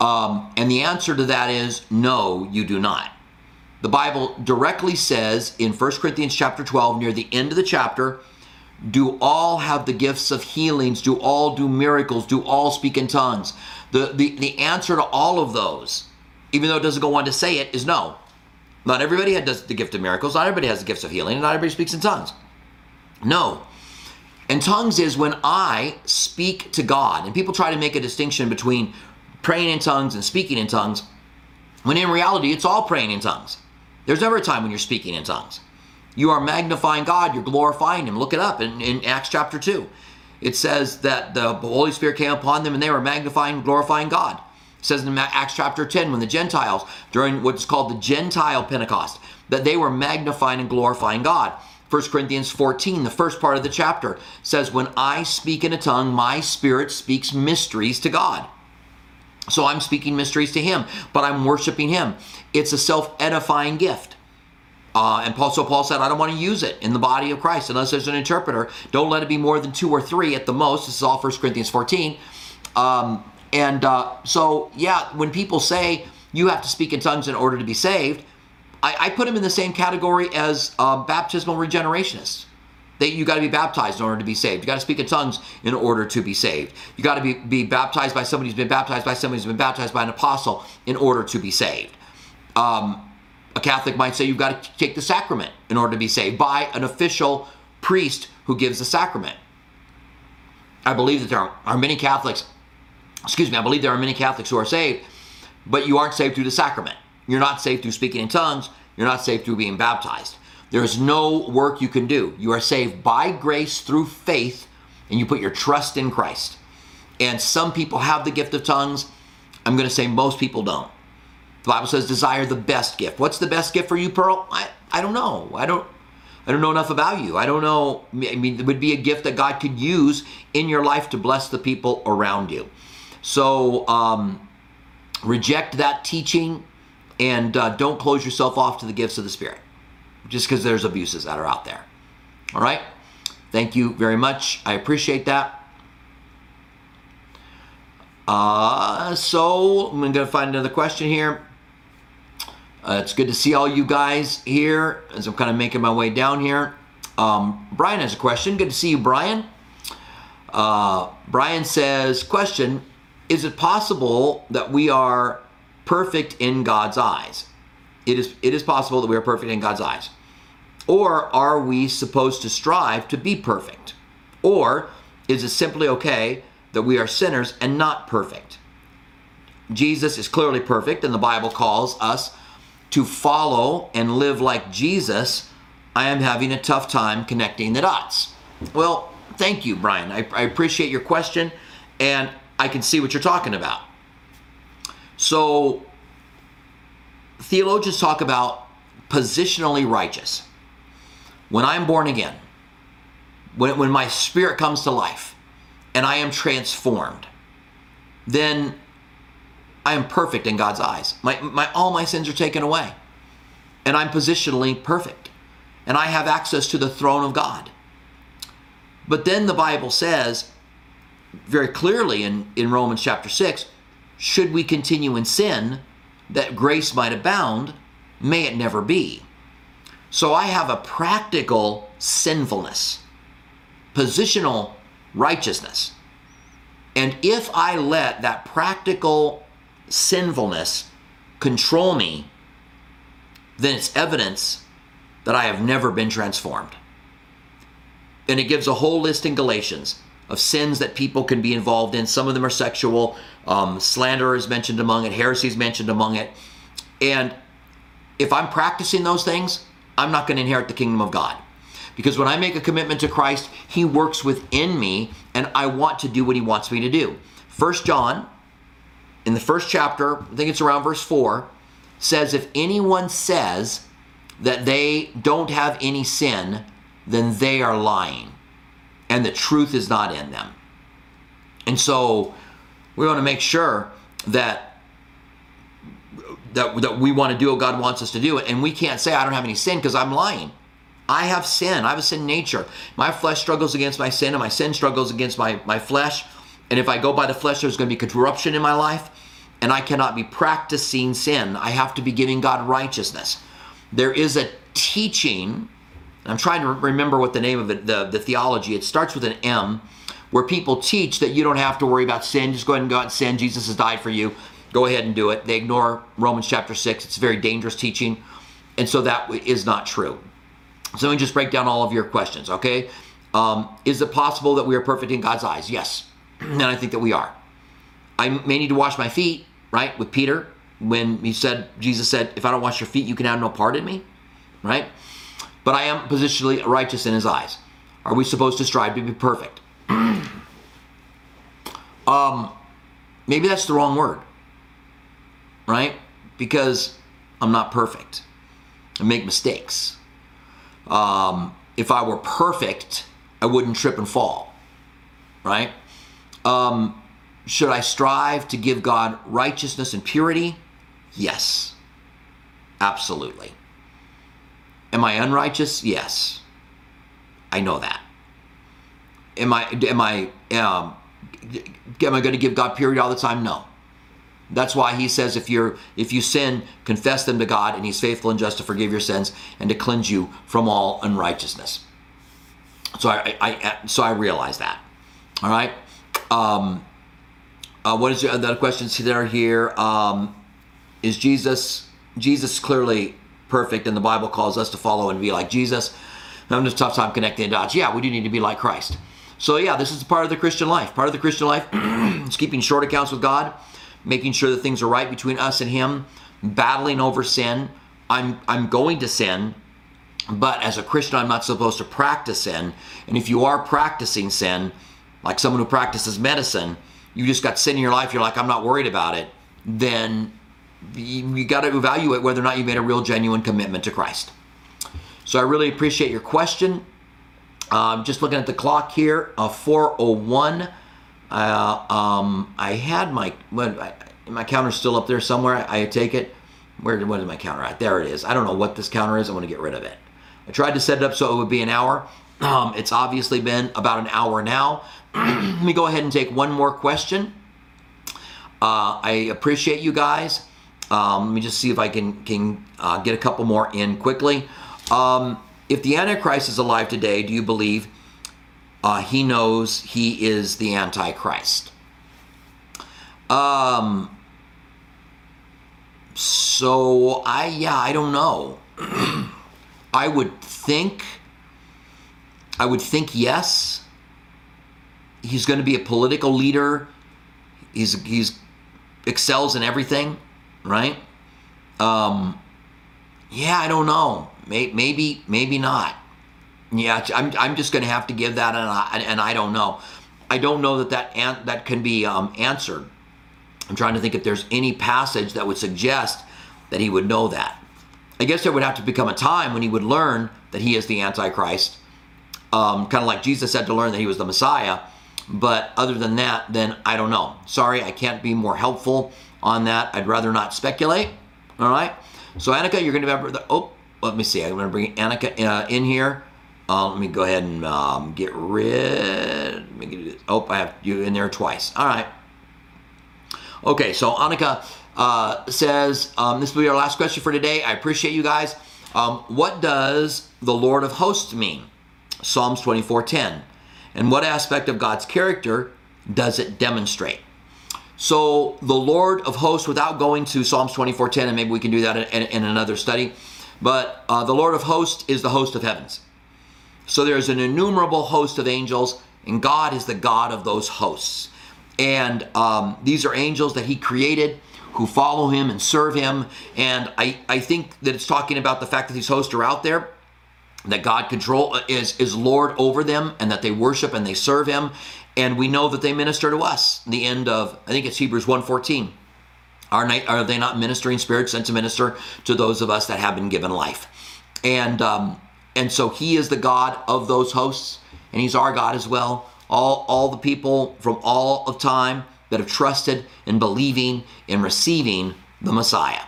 Um, and the answer to that is no, you do not. The Bible directly says in 1 Corinthians chapter 12, near the end of the chapter, do all have the gifts of healings? Do all do miracles? Do all speak in tongues? The, the, the answer to all of those, even though it doesn't go on to say it, is no. Not everybody has the gift of miracles. Not everybody has the gifts of healing. Not everybody speaks in tongues. No. And tongues is when I speak to God. And people try to make a distinction between praying in tongues and speaking in tongues, when in reality, it's all praying in tongues. There's never a time when you're speaking in tongues. You are magnifying God, you're glorifying Him. Look it up in, in Acts chapter 2. It says that the Holy Spirit came upon them and they were magnifying glorifying God. It says in Acts chapter 10, when the Gentiles, during what's called the Gentile Pentecost, that they were magnifying and glorifying God. 1 Corinthians 14, the first part of the chapter, says, When I speak in a tongue, my spirit speaks mysteries to God. So I'm speaking mysteries to him, but I'm worshiping him. It's a self edifying gift. Uh, and Paul, so Paul said, I don't want to use it in the body of Christ unless there's an interpreter. Don't let it be more than two or three at the most. This is all 1 Corinthians 14. Um, and uh, so, yeah, when people say you have to speak in tongues in order to be saved. I, I put them in the same category as uh, baptismal regenerationists. That you got to be baptized in order to be saved. You got to speak in tongues in order to be saved. You got to be, be baptized by somebody who's been baptized by somebody who's been baptized by an apostle in order to be saved. Um, a Catholic might say you've got to take the sacrament in order to be saved by an official priest who gives the sacrament. I believe that there are, are many Catholics, excuse me, I believe there are many Catholics who are saved, but you aren't saved through the sacrament. You're not saved through speaking in tongues. You're not saved through being baptized. There is no work you can do. You are saved by grace through faith, and you put your trust in Christ. And some people have the gift of tongues. I'm going to say most people don't. The Bible says, desire the best gift. What's the best gift for you, Pearl? I, I don't know. I don't I don't know enough about you. I don't know. I mean, it would be a gift that God could use in your life to bless the people around you. So um, reject that teaching and uh, don't close yourself off to the gifts of the Spirit just because there's abuses that are out there. All right? Thank you very much. I appreciate that. Uh, so I'm going to find another question here. Uh, it's good to see all you guys here as I'm kind of making my way down here. Um, Brian has a question. Good to see you, Brian. Uh, Brian says, question, is it possible that we are perfect in God's eyes? It is, it is possible that we are perfect in God's eyes. Or are we supposed to strive to be perfect? Or is it simply okay that we are sinners and not perfect? Jesus is clearly perfect, and the Bible calls us to follow and live like Jesus, I am having a tough time connecting the dots. Well, thank you, Brian. I, I appreciate your question, and I can see what you're talking about. So, theologians talk about positionally righteous. When I'm born again, when, when my spirit comes to life and I am transformed, then I am perfect in God's eyes. My, my, all my sins are taken away. And I'm positionally perfect. And I have access to the throne of God. But then the Bible says very clearly in, in Romans chapter 6 should we continue in sin that grace might abound, may it never be. So I have a practical sinfulness, positional righteousness. And if I let that practical sinfulness control me, then it's evidence that I have never been transformed. And it gives a whole list in Galatians of sins that people can be involved in. Some of them are sexual, um, slander is mentioned among it, heresy is mentioned among it. And if I'm practicing those things, I'm not going to inherit the kingdom of God. Because when I make a commitment to Christ, He works within me, and I want to do what He wants me to do. First John in the first chapter, I think it's around verse 4, says if anyone says that they don't have any sin, then they are lying and the truth is not in them. And so we want to make sure that that, that we want to do what God wants us to do. And we can't say I don't have any sin because I'm lying. I have sin. I have a sin nature. My flesh struggles against my sin, and my sin struggles against my, my flesh. And if I go by the flesh, there's going to be corruption in my life, and I cannot be practicing sin. I have to be giving God righteousness. There is a teaching, I'm trying to remember what the name of it, the, the theology, it starts with an M, where people teach that you don't have to worry about sin. Just go ahead and go out and sin. Jesus has died for you. Go ahead and do it. They ignore Romans chapter 6. It's a very dangerous teaching. And so that is not true. So let me just break down all of your questions, okay? Um, is it possible that we are perfect in God's eyes? Yes. <clears throat> and I think that we are. I may need to wash my feet, right? With Peter, when he said, Jesus said, if I don't wash your feet, you can have no part in me, right? But I am positionally righteous in his eyes. Are we supposed to strive to be perfect? <clears throat> um, maybe that's the wrong word, right? Because I'm not perfect. I make mistakes. Um, if I were perfect, I wouldn't trip and fall, right? Um, should I strive to give God righteousness and purity? Yes, absolutely. Am I unrighteous? Yes, I know that. Am I am I um, am I going to give God purity all the time? No. That's why he says if you're if you sin, confess them to God, and He's faithful and just to forgive your sins and to cleanse you from all unrighteousness. So I, I, I so I realize that. All right. Um, uh, what is your other questions that are here? Um, is Jesus Jesus clearly perfect, and the Bible calls us to follow and be like Jesus? I'm just tough time connecting dots. Yeah, we do need to be like Christ. So yeah, this is part of the Christian life. Part of the Christian life <clears throat> is keeping short accounts with God, making sure that things are right between us and Him, battling over sin. I'm I'm going to sin, but as a Christian, I'm not supposed to practice sin. And if you are practicing sin, like someone who practices medicine, you just got sin in your life. You're like, I'm not worried about it. Then you, got to evaluate whether or not you made a real genuine commitment to Christ. So I really appreciate your question. Um, just looking at the clock here, uh, 401. Uh, um, I had my well, my counter's still up there somewhere. I, I take it. Where what is my counter at? There it is. I don't know what this counter is. I want to get rid of it. I tried to set it up so it would be an hour. Um, it's obviously been about an hour now. <clears throat> Let me go ahead and take one more question. Uh, I appreciate you guys. Um, let me just see if I can can uh, get a couple more in quickly. Um, if the Antichrist is alive today, do you believe uh, he knows he is the Antichrist? Um, so I yeah I don't know. <clears throat> I would think I would think yes. He's going to be a political leader. He's he's excels in everything, right? Um, yeah, I don't know. Maybe, maybe not. Yeah, I'm, I'm just going to have to give that, and I, and I don't know. I don't know that that an, that can be um, answered. I'm trying to think if there's any passage that would suggest that he would know that. I guess there would have to become a time when he would learn that he is the Antichrist, um, kind of like Jesus had to learn that he was the Messiah. But other than that, then I don't know. Sorry, I can't be more helpful on that. I'd rather not speculate. All right. So Annika, you're going to remember the. Oh, let me see. I'm going to bring Annika uh, in here. Uh, let me go ahead and um, get rid. Oh, I have you in there twice. All right. Okay, so Annika uh, says, um, this will be our last question for today. I appreciate you guys. Um, what does the Lord of hosts mean? Psalms 24:10. And what aspect of God's character does it demonstrate? So the Lord of hosts, without going to Psalms 24:10, and maybe we can do that in, in another study, but uh, the Lord of hosts is the host of heavens. So there's an innumerable host of angels, and God is the God of those hosts. And um, these are angels that He created who follow Him and serve Him. And I, I think that it's talking about the fact that these hosts are out there that God control is is Lord over them and that they worship and they serve him and we know that they minister to us. The end of I think it's Hebrews 1:14. Are, are they not ministering spirits sent to minister to those of us that have been given life? And um, and so he is the God of those hosts and he's our God as well. All all the people from all of time that have trusted and believing and receiving the Messiah.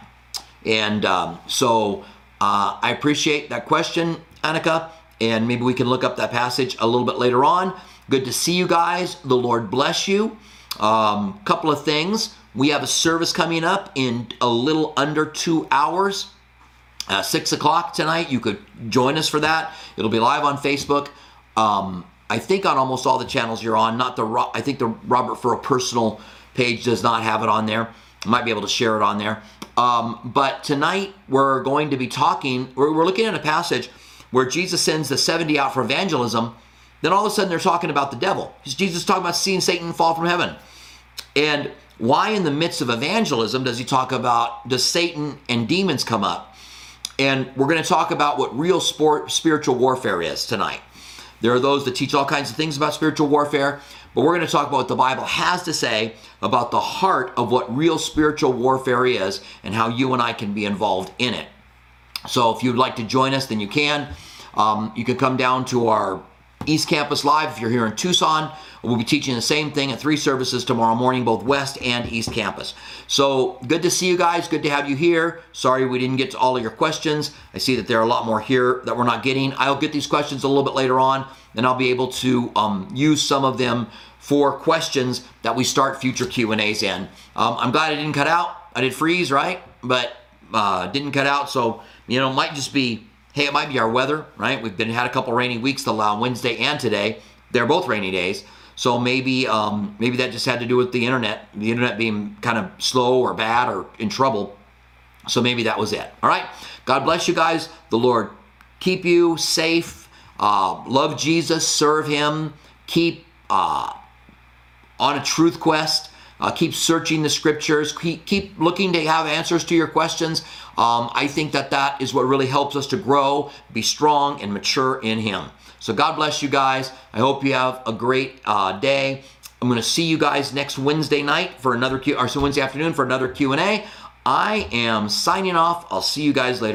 And um, so uh, I appreciate that question, Annika, and maybe we can look up that passage a little bit later on. Good to see you guys. The Lord bless you. Um, couple of things. We have a service coming up in a little under two hours. Uh, six o'clock tonight. You could join us for that. It'll be live on Facebook. Um, I think on almost all the channels you're on. Not the I think the Robert for a personal page does not have it on there. Might be able to share it on there. Um, but tonight we're going to be talking, we're, we're looking at a passage where Jesus sends the 70 out for evangelism. Then all of a sudden they're talking about the devil. Jesus talking about seeing Satan fall from heaven. And why in the midst of evangelism does he talk about does Satan and demons come up? And we're going to talk about what real sport, spiritual warfare is tonight. There are those that teach all kinds of things about spiritual warfare, but we're going to talk about what the Bible has to say about the heart of what real spiritual warfare is and how you and I can be involved in it. So if you'd like to join us, then you can. Um, you can come down to our East Campus Live if you're here in Tucson. We'll be teaching the same thing at three services tomorrow morning, both West and East Campus. So good to see you guys. Good to have you here. Sorry we didn't get to all of your questions. I see that there are a lot more here that we're not getting. I'll get these questions a little bit later on, and I'll be able to um, use some of them for questions that we start future Q and A's in. Um, I'm glad I didn't cut out. I did freeze, right? But uh, didn't cut out, so you know, might just be. Hey, it might be our weather, right? We've been had a couple rainy weeks the last Wednesday and today. They're both rainy days. So maybe um, maybe that just had to do with the internet, the internet being kind of slow or bad or in trouble. So maybe that was it. All right. God bless you guys. The Lord keep you safe. Uh, love Jesus. Serve Him. Keep uh, on a truth quest. Uh, keep searching the scriptures. Keep, keep looking to have answers to your questions. Um, I think that that is what really helps us to grow, be strong, and mature in Him. So God bless you guys. I hope you have a great uh, day. I'm going to see you guys next Wednesday night for another Q, or so Wednesday afternoon for another Q and A. I am signing off. I'll see you guys later.